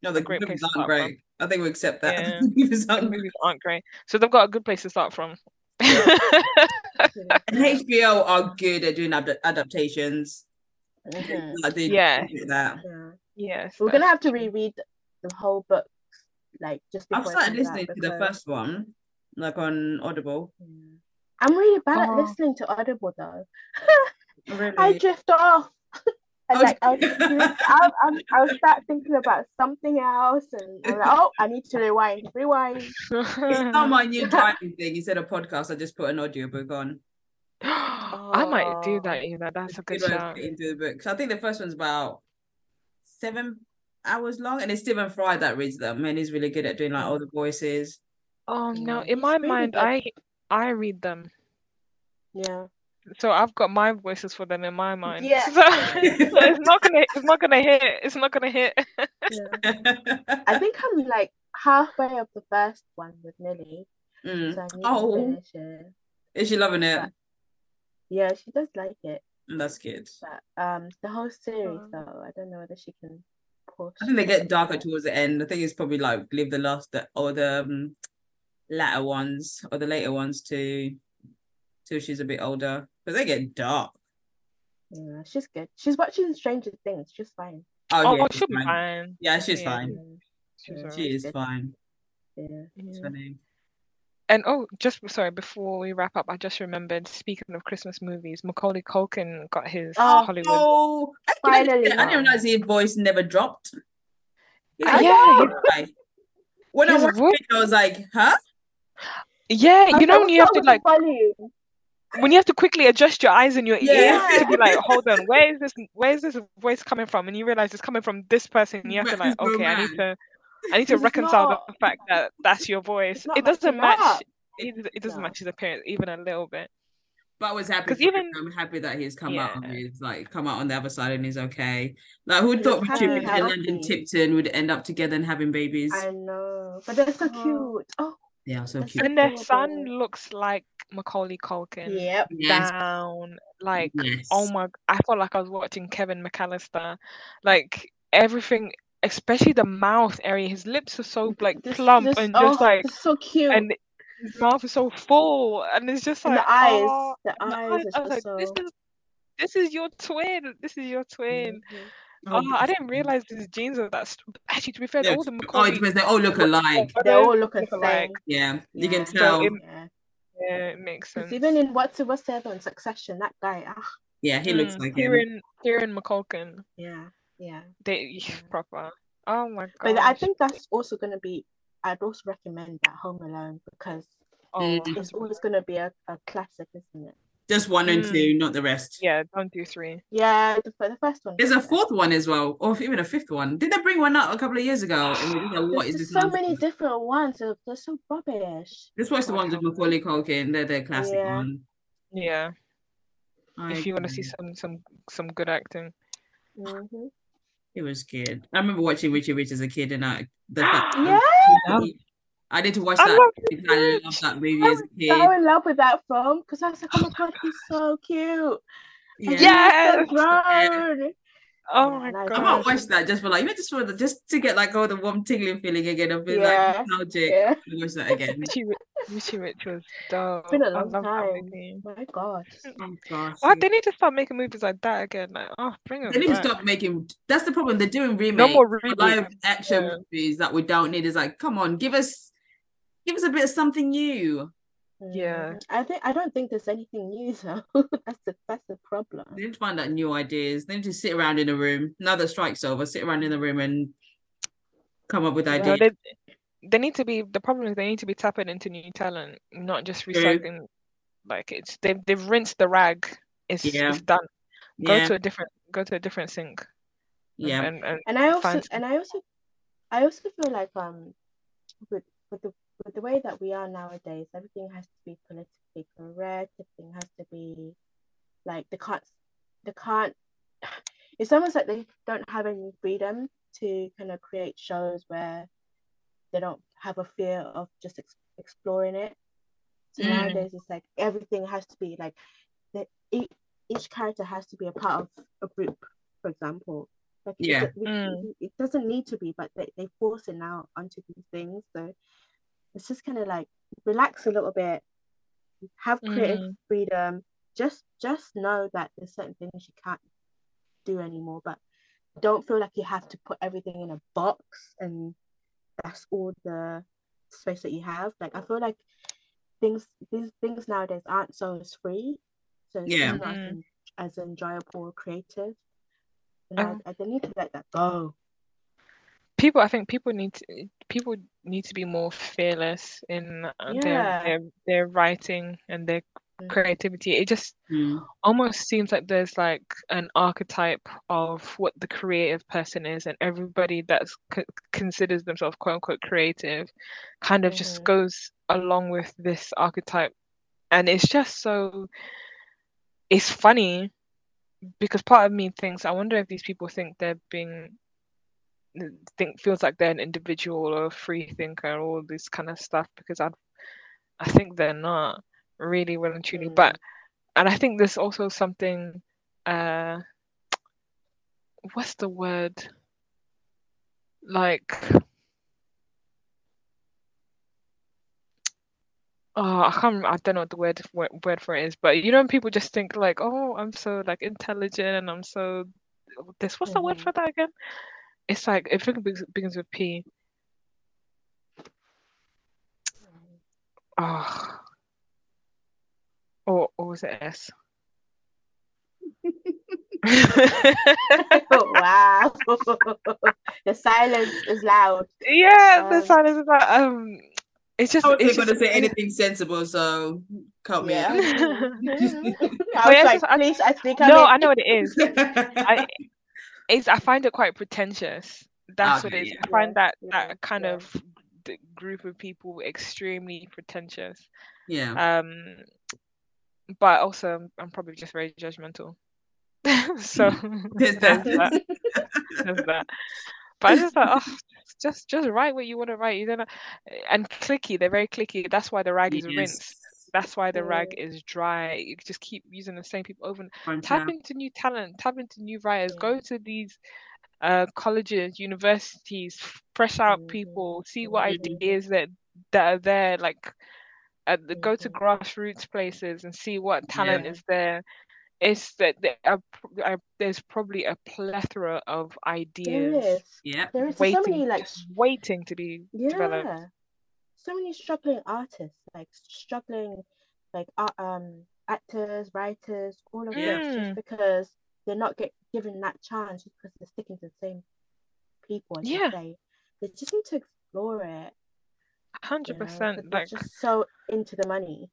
No, the great movies aren't start from. great. I think we accept that. Yeah. *laughs* The movies aren't great. movies aren't great. So they've got a good place to start from. *laughs* And HBO are good at doing ad- adaptations. Mhm. I did Yeah. that. Yeah. yes, We're gonna have to reread the whole book, like just I've before started comes out listening to the first one, like on Audible. Yeah. I'm really bad Oh. at listening to Audible though. *laughs* Really? I drift off. *laughs* And Oh, like I'll, *laughs* I'll, I'll, I'll start thinking about something else, and I'm like, oh, I need to rewind, rewind. It's not my new driving thing. Instead of podcast, I just put an audiobook on. *gasps* I might do Oh. that. You know, that's a good way of shout. getting the book. So I think the first one's about seven hours long, and it's Stephen Fry that reads them, and he's really good at doing like all the voices. Oh no, in my really mind, good. I I read them. Yeah. So I've got my voices for them in my mind. Yeah. *laughs* So, so it's not gonna it's not gonna hit. It's not gonna hit. yeah. I think I'm like halfway of the first one with Millie, *laughs* Mm. so I need Oh. to finish it. Is she loving it? But- Yeah, she does like it, That's good. but um, the whole series Oh. though, I don't know whether she can push. I think they get darker towards the end. I think it's probably like leave the last the, or the um, latter ones or the later ones to till she's a bit older but they get dark. Yeah, she's good. She's watching Stranger Things. She's fine. Oh, Oh, yeah, she's she'll be fine. fine. Yeah, she's Yeah. fine. Yeah, She's Yeah. alright. She is good. fine. yeah. It's Yeah. funny. And oh, just sorry, before we wrap up, I just remembered. Speaking of Christmas movies, Macaulay Culkin got his Oh, Hollywood. Oh, I Finally. didn't- I didn't realize his voice never dropped. He's Ah, yeah, "Hi." When I his watched voice- it, I was like, huh? yeah. You know when you have to like volume. when you have to quickly adjust your eyes and your Yeah. ears to be like, hold on, where is this? Where is this voice coming from? And you realize it's coming from this person. And you have to like, okay, I need to, I need to reconcile not- the fact that that's your voice. It doesn't match. It, it doesn't No. match his appearance even a little bit. But I was happy. 'Cause for him. even- I'm happy that he's come out of his like come out on the other side and he's okay. Like who He thought was Richard happy, Richard and healthy. London Tipton would end up together and having babies? I know, but they're so Oh. cute. Oh, They are so That's cute. And their son looks like Macaulay Culkin. yep. Yes. Down, like oh yes. oh my! I felt like I was watching Kevin McAllister. Like everything, especially the mouth area. His lips are so like Just- plump just- and just oh, like it's so cute. and his mouth is so full and it's just And like the eyes, oh, the and the eyes eyes. is I was like just this is this is your twin this is your twin Mhm. oh, I didn't realize these genes are that st- actually to be fair Yeah. all the Oh, Macaulay it depends. They all look alike. They all look alike. same. Yeah, you can Yeah. So tell. it- Yeah. yeah it makes 'Cause sense even in what's the what's the other one? Succession. That guy. Ah, yeah, he looks Mm, like him. Kieran Kieran McCulkin yeah, yeah. they *laughs* Yeah. proper oh my god But I think that's also gonna be. I'd also recommend that Home Alone because oh, Mm. it's always gonna be a, a classic, isn't it? Just one and Mm. two, not the rest. yeah don't do three Yeah, the, the first one. There's a fourth one as well, or even a fifth one. Did they bring one out a couple of years ago? And we just like, what There's is this? so many nonsense? different ones. They're, they're so rubbish. Just watch the ones with Macaulay Culkin. They're the classic Yeah. one. yeah I if you want to see some some some good acting hmm It was good. I remember watching Richie Rich as a kid, and I the fact *gasps* Yeah, I need to watch that. I love that movie I as a was kid. so in love with that film because I was like, oh my god, he's *sighs* so cute. Yeah. so Yes! Oh Yeah, my and I I might watch that just for like, you know, just for the, just to get like all the warm tingling feeling again of being Yeah. like nostalgic. Yeah, Watch that again. Richie, Richie Rich was dope. been a I long time. my god. Oh gosh. Why they need to start making movies like that again? Like, oh, bring it They need to back. stop making. That's the problem. They're doing No remakes, live action Yeah. movies that we don't need. Is like, come on, give us, give us a bit of something new. Yeah. Mm, I think I don't think there's anything new *laughs* though. that's the that's the problem. They need to find out new ideas. They need to sit around in a room. Now that strike's over, sit around in the room and come up with No, ideas. they, they need to be. The problem is they need to be tapping into new talent, not just True. recycling. Like it's they've they've rinsed the rag. It's Yeah. it's done. Go yeah, to a different go to a different sink. yeah. And, and, And I also Find and I also I also feel like um with with the with the way that we are nowadays, everything has to be politically correct. Everything has to be like they can't they can't. *sighs* It's almost like they don't have any freedom to kind of create shows where they don't have a fear of just ex- exploring it. So Mm. nowadays it's like everything has to be like that. Each, each character has to be a part of a group, for example. Like it Yeah. do- we- Mm. it doesn't need to be, but they, they force it now onto these things. So it's just kind of like relax a little bit, have creative Mm. freedom. Just just know that there's certain things you can't do anymore, but don't feel like you have to put everything in a box and that's all the space that you have. Like I feel like things these things nowadays aren't so as free, so it's Yeah. not as, as enjoyable or creative. And Um, I, I, they need to let that go. People i think people need to people need to be more fearless in uh, their, Yeah. their their writing and their Mm. creativity it just Mm. almost seems like there's like an archetype of what the creative person is and everybody that's c- considers themselves quote unquote creative kind of just Mhm. goes along with this archetype and it's just so it's funny because part of me thinks i wonder if these people think they're being think feels like they're an individual or a free thinker all this kind of stuff because i i think they're not really well and truly Mm. but and i think there's also something uh what's the word like oh i can't i don't know what the word word for it is but you know when people just think like oh i'm so like intelligent and i'm so this what's the word Mhm. for that again it's like if it begins, begins with p oh or or was it s *laughs* *laughs* wow. *laughs* the silence is loud. yeah the Um, silence is like um it's just I wasn't it's going to just say anything sensible, so cut me Yeah. out. I But was like, just- I- please, Ashleigh, come no in. i know what it is I, it's I find it quite pretentious. That's what it is. yeah. I find that that kind yeah. of group of people extremely pretentious. yeah. Um, but also I'm, I'm probably just very judgmental. *laughs* so There's *laughs* there's that. that. *laughs* There's that. But I just thought, oh, just just write what you want to write. You don't know. And clicky, they're very clicky. That's why the rag is Yes. rinsed. That's why the rag is dry. You just keep using the same people over and tap into new talent, tap into new writers, Yeah. go to these uh, colleges, universities, fresh out people, see what ideas that that are there, like at the, go to Mhm. grassroots places and see what talent Yeah. is there. It's that there are, are- there's probably a plethora of ideas is. Yeah. There is There's so many like waiting to be developed. Yeah, so many struggling artists, like struggling like art, um actors, writers, all of Mm. just because they're not get given that chance just because they're sticking to the same people, Yeah. say. They just need to explore it, you Hundred know, percent. Like just so into the money.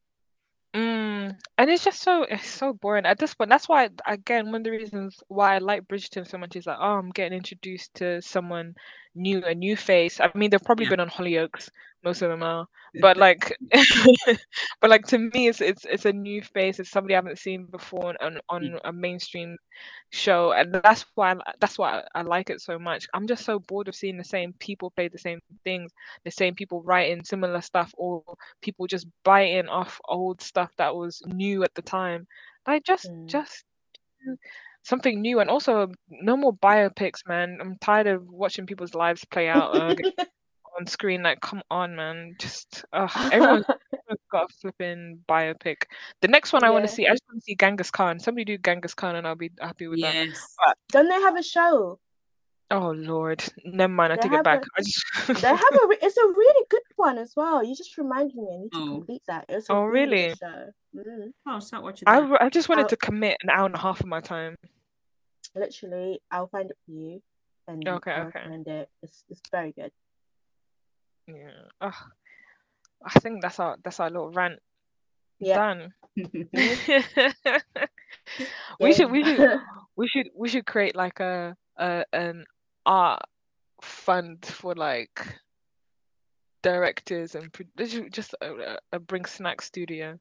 Mm, and it's just so it's so boring at this point. That's why again one of the reasons why I like Bridgerton so much is like oh I'm getting introduced to someone new, a new face. I mean they've probably Yeah. been on Hollyoaks, most of them are, but like *laughs* but like to me it's it's it's a new face. It's somebody I haven't seen before on on a mainstream show, and that's why I- that's why I like it so much. I'm just so bored of seeing the same people play the same things, the same people writing similar stuff, or people just biting off old stuff that was new at the time. Like just Mm. just something new, and also no more biopics, man. I'm tired of watching people's lives play out *laughs* uh, on screen. Like, come on, man. Just uh, everyone's *laughs* everyone's got a flipping biopic. The next one I want to see, I just want to see Genghis Khan. Somebody do Genghis Khan, and I'll be happy with that. Yes. Don't they have a show? Oh Lord, never mind. I They take it back. a- I just... *laughs* They have a. Re- it's a really good one as well. You just reminded me. I need to Oh. complete that. It's a Oh, really really? good show. Mm. Oh, start watching I, that. w- I just wanted I'll- to commit an hour and a half of my time. Literally, I'll find it for you, and Okay, I'll okay. recommend it. It's it's very good. Yeah. Ugh. I think that's our that's our little rant Yeah. done. *laughs* *laughs* We should we should *laughs* we should we should create like a, a an art fund for like directors and pro- just a, a, a bring snack studio.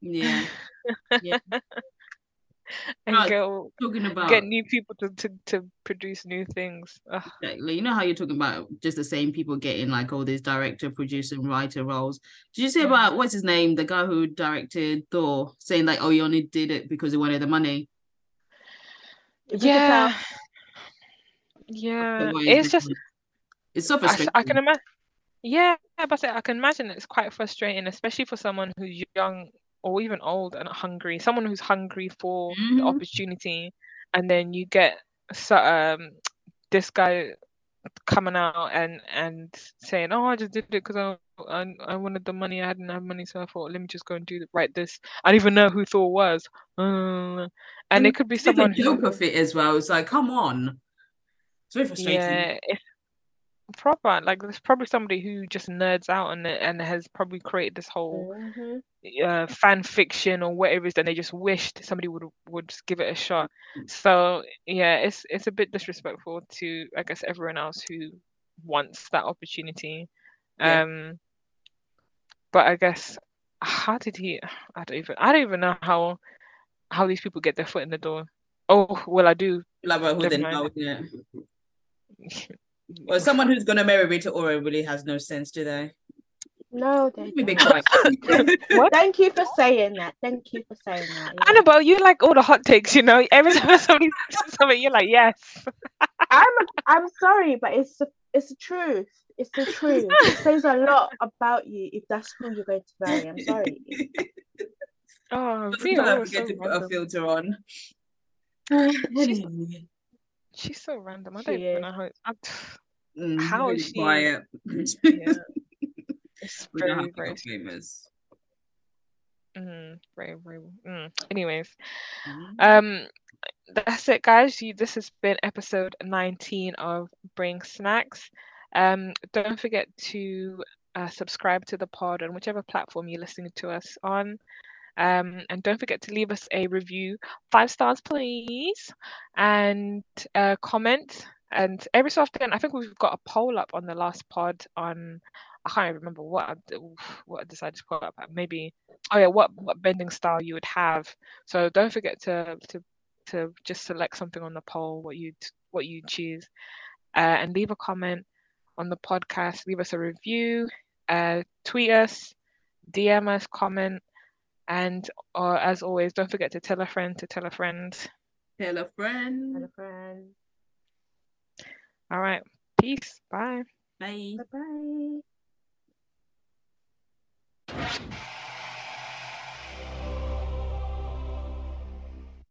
yeah. Yeah. *laughs* and Right. get Talking about get new people to, to, to produce new things. Ugh. Exactly. You know how you're talking about just the same people getting like all these director, producer, and writer roles. Did you say Mm. about what's his name, the guy who directed Thor, saying like, oh, he only did it because he wanted the money? If Yeah. Yeah. It's just it's so I, s- frustrating. I can imagine. Yeah, but I can imagine it's quite frustrating, especially for someone who's young or even old and hungry. Someone who's hungry for the Mhm. opportunity, and then you get so, um this guy coming out and and saying, "Oh, I just did it because I, I I wanted the money. I hadn't have money, so I thought, let me just go and do write this. I don't even know who Thor was. Uh, and it could be someone who joke of it as well. It's like, come on. It's very frustrating. Yeah, it's proper. Like there's probably somebody who just nerds out on it and has probably created this whole Mhm. uh, fan fiction or whatever it is, and they just wished somebody would would just give it a shot. So yeah, it's it's a bit disrespectful to I guess everyone else who wants that opportunity. Yeah. Um, but I guess how did he? I don't even I don't even know how how these people get their foot in the door. Oh well, I do. Well, who mind. know, yeah. *laughs* Well, someone who's gonna marry Rita Ora really has no sense, do they? No, they Let don't. *laughs* Thank you for saying that. Thank you for saying that. I know, but you like all the hot takes, you know. Every time *laughs* somebody says something, you're like, yes. I'm I'm sorry, but it's the it's the truth. It's the truth. It *laughs* says a lot about you if that's who you're going to marry. I'm sorry. Oh, I forget so to put a filter on. Uh, She's so random. I She don't even is. know how. I, Mm, *sighs* How really is she- quiet? yeah, *laughs* it's We know how very, to very, famous. mm, very, very. Mm. Anyways, Mhm. um, that's it, guys. You, this has been episode 19 of Bring Snacks. Um, don't forget to uh, subscribe to the pod on whichever platform you're listening to us on. Um, and don't forget to leave us a review, five stars, please, and uh, comment. And every so often, I think we've got a poll up on the last pod on. I can't remember what I, what I decided to put up. Maybe oh yeah, what what bending style you would have. So don't forget to to to just select something on the poll what you what you choose, uh, and leave a comment on the podcast. Leave us a review. Uh, tweet us, DM us, comment. And uh, as always, don't forget to tell a friend to tell a friend. Tell a friend. Tell a friend. All right. Peace. Bye. Bye. Bye.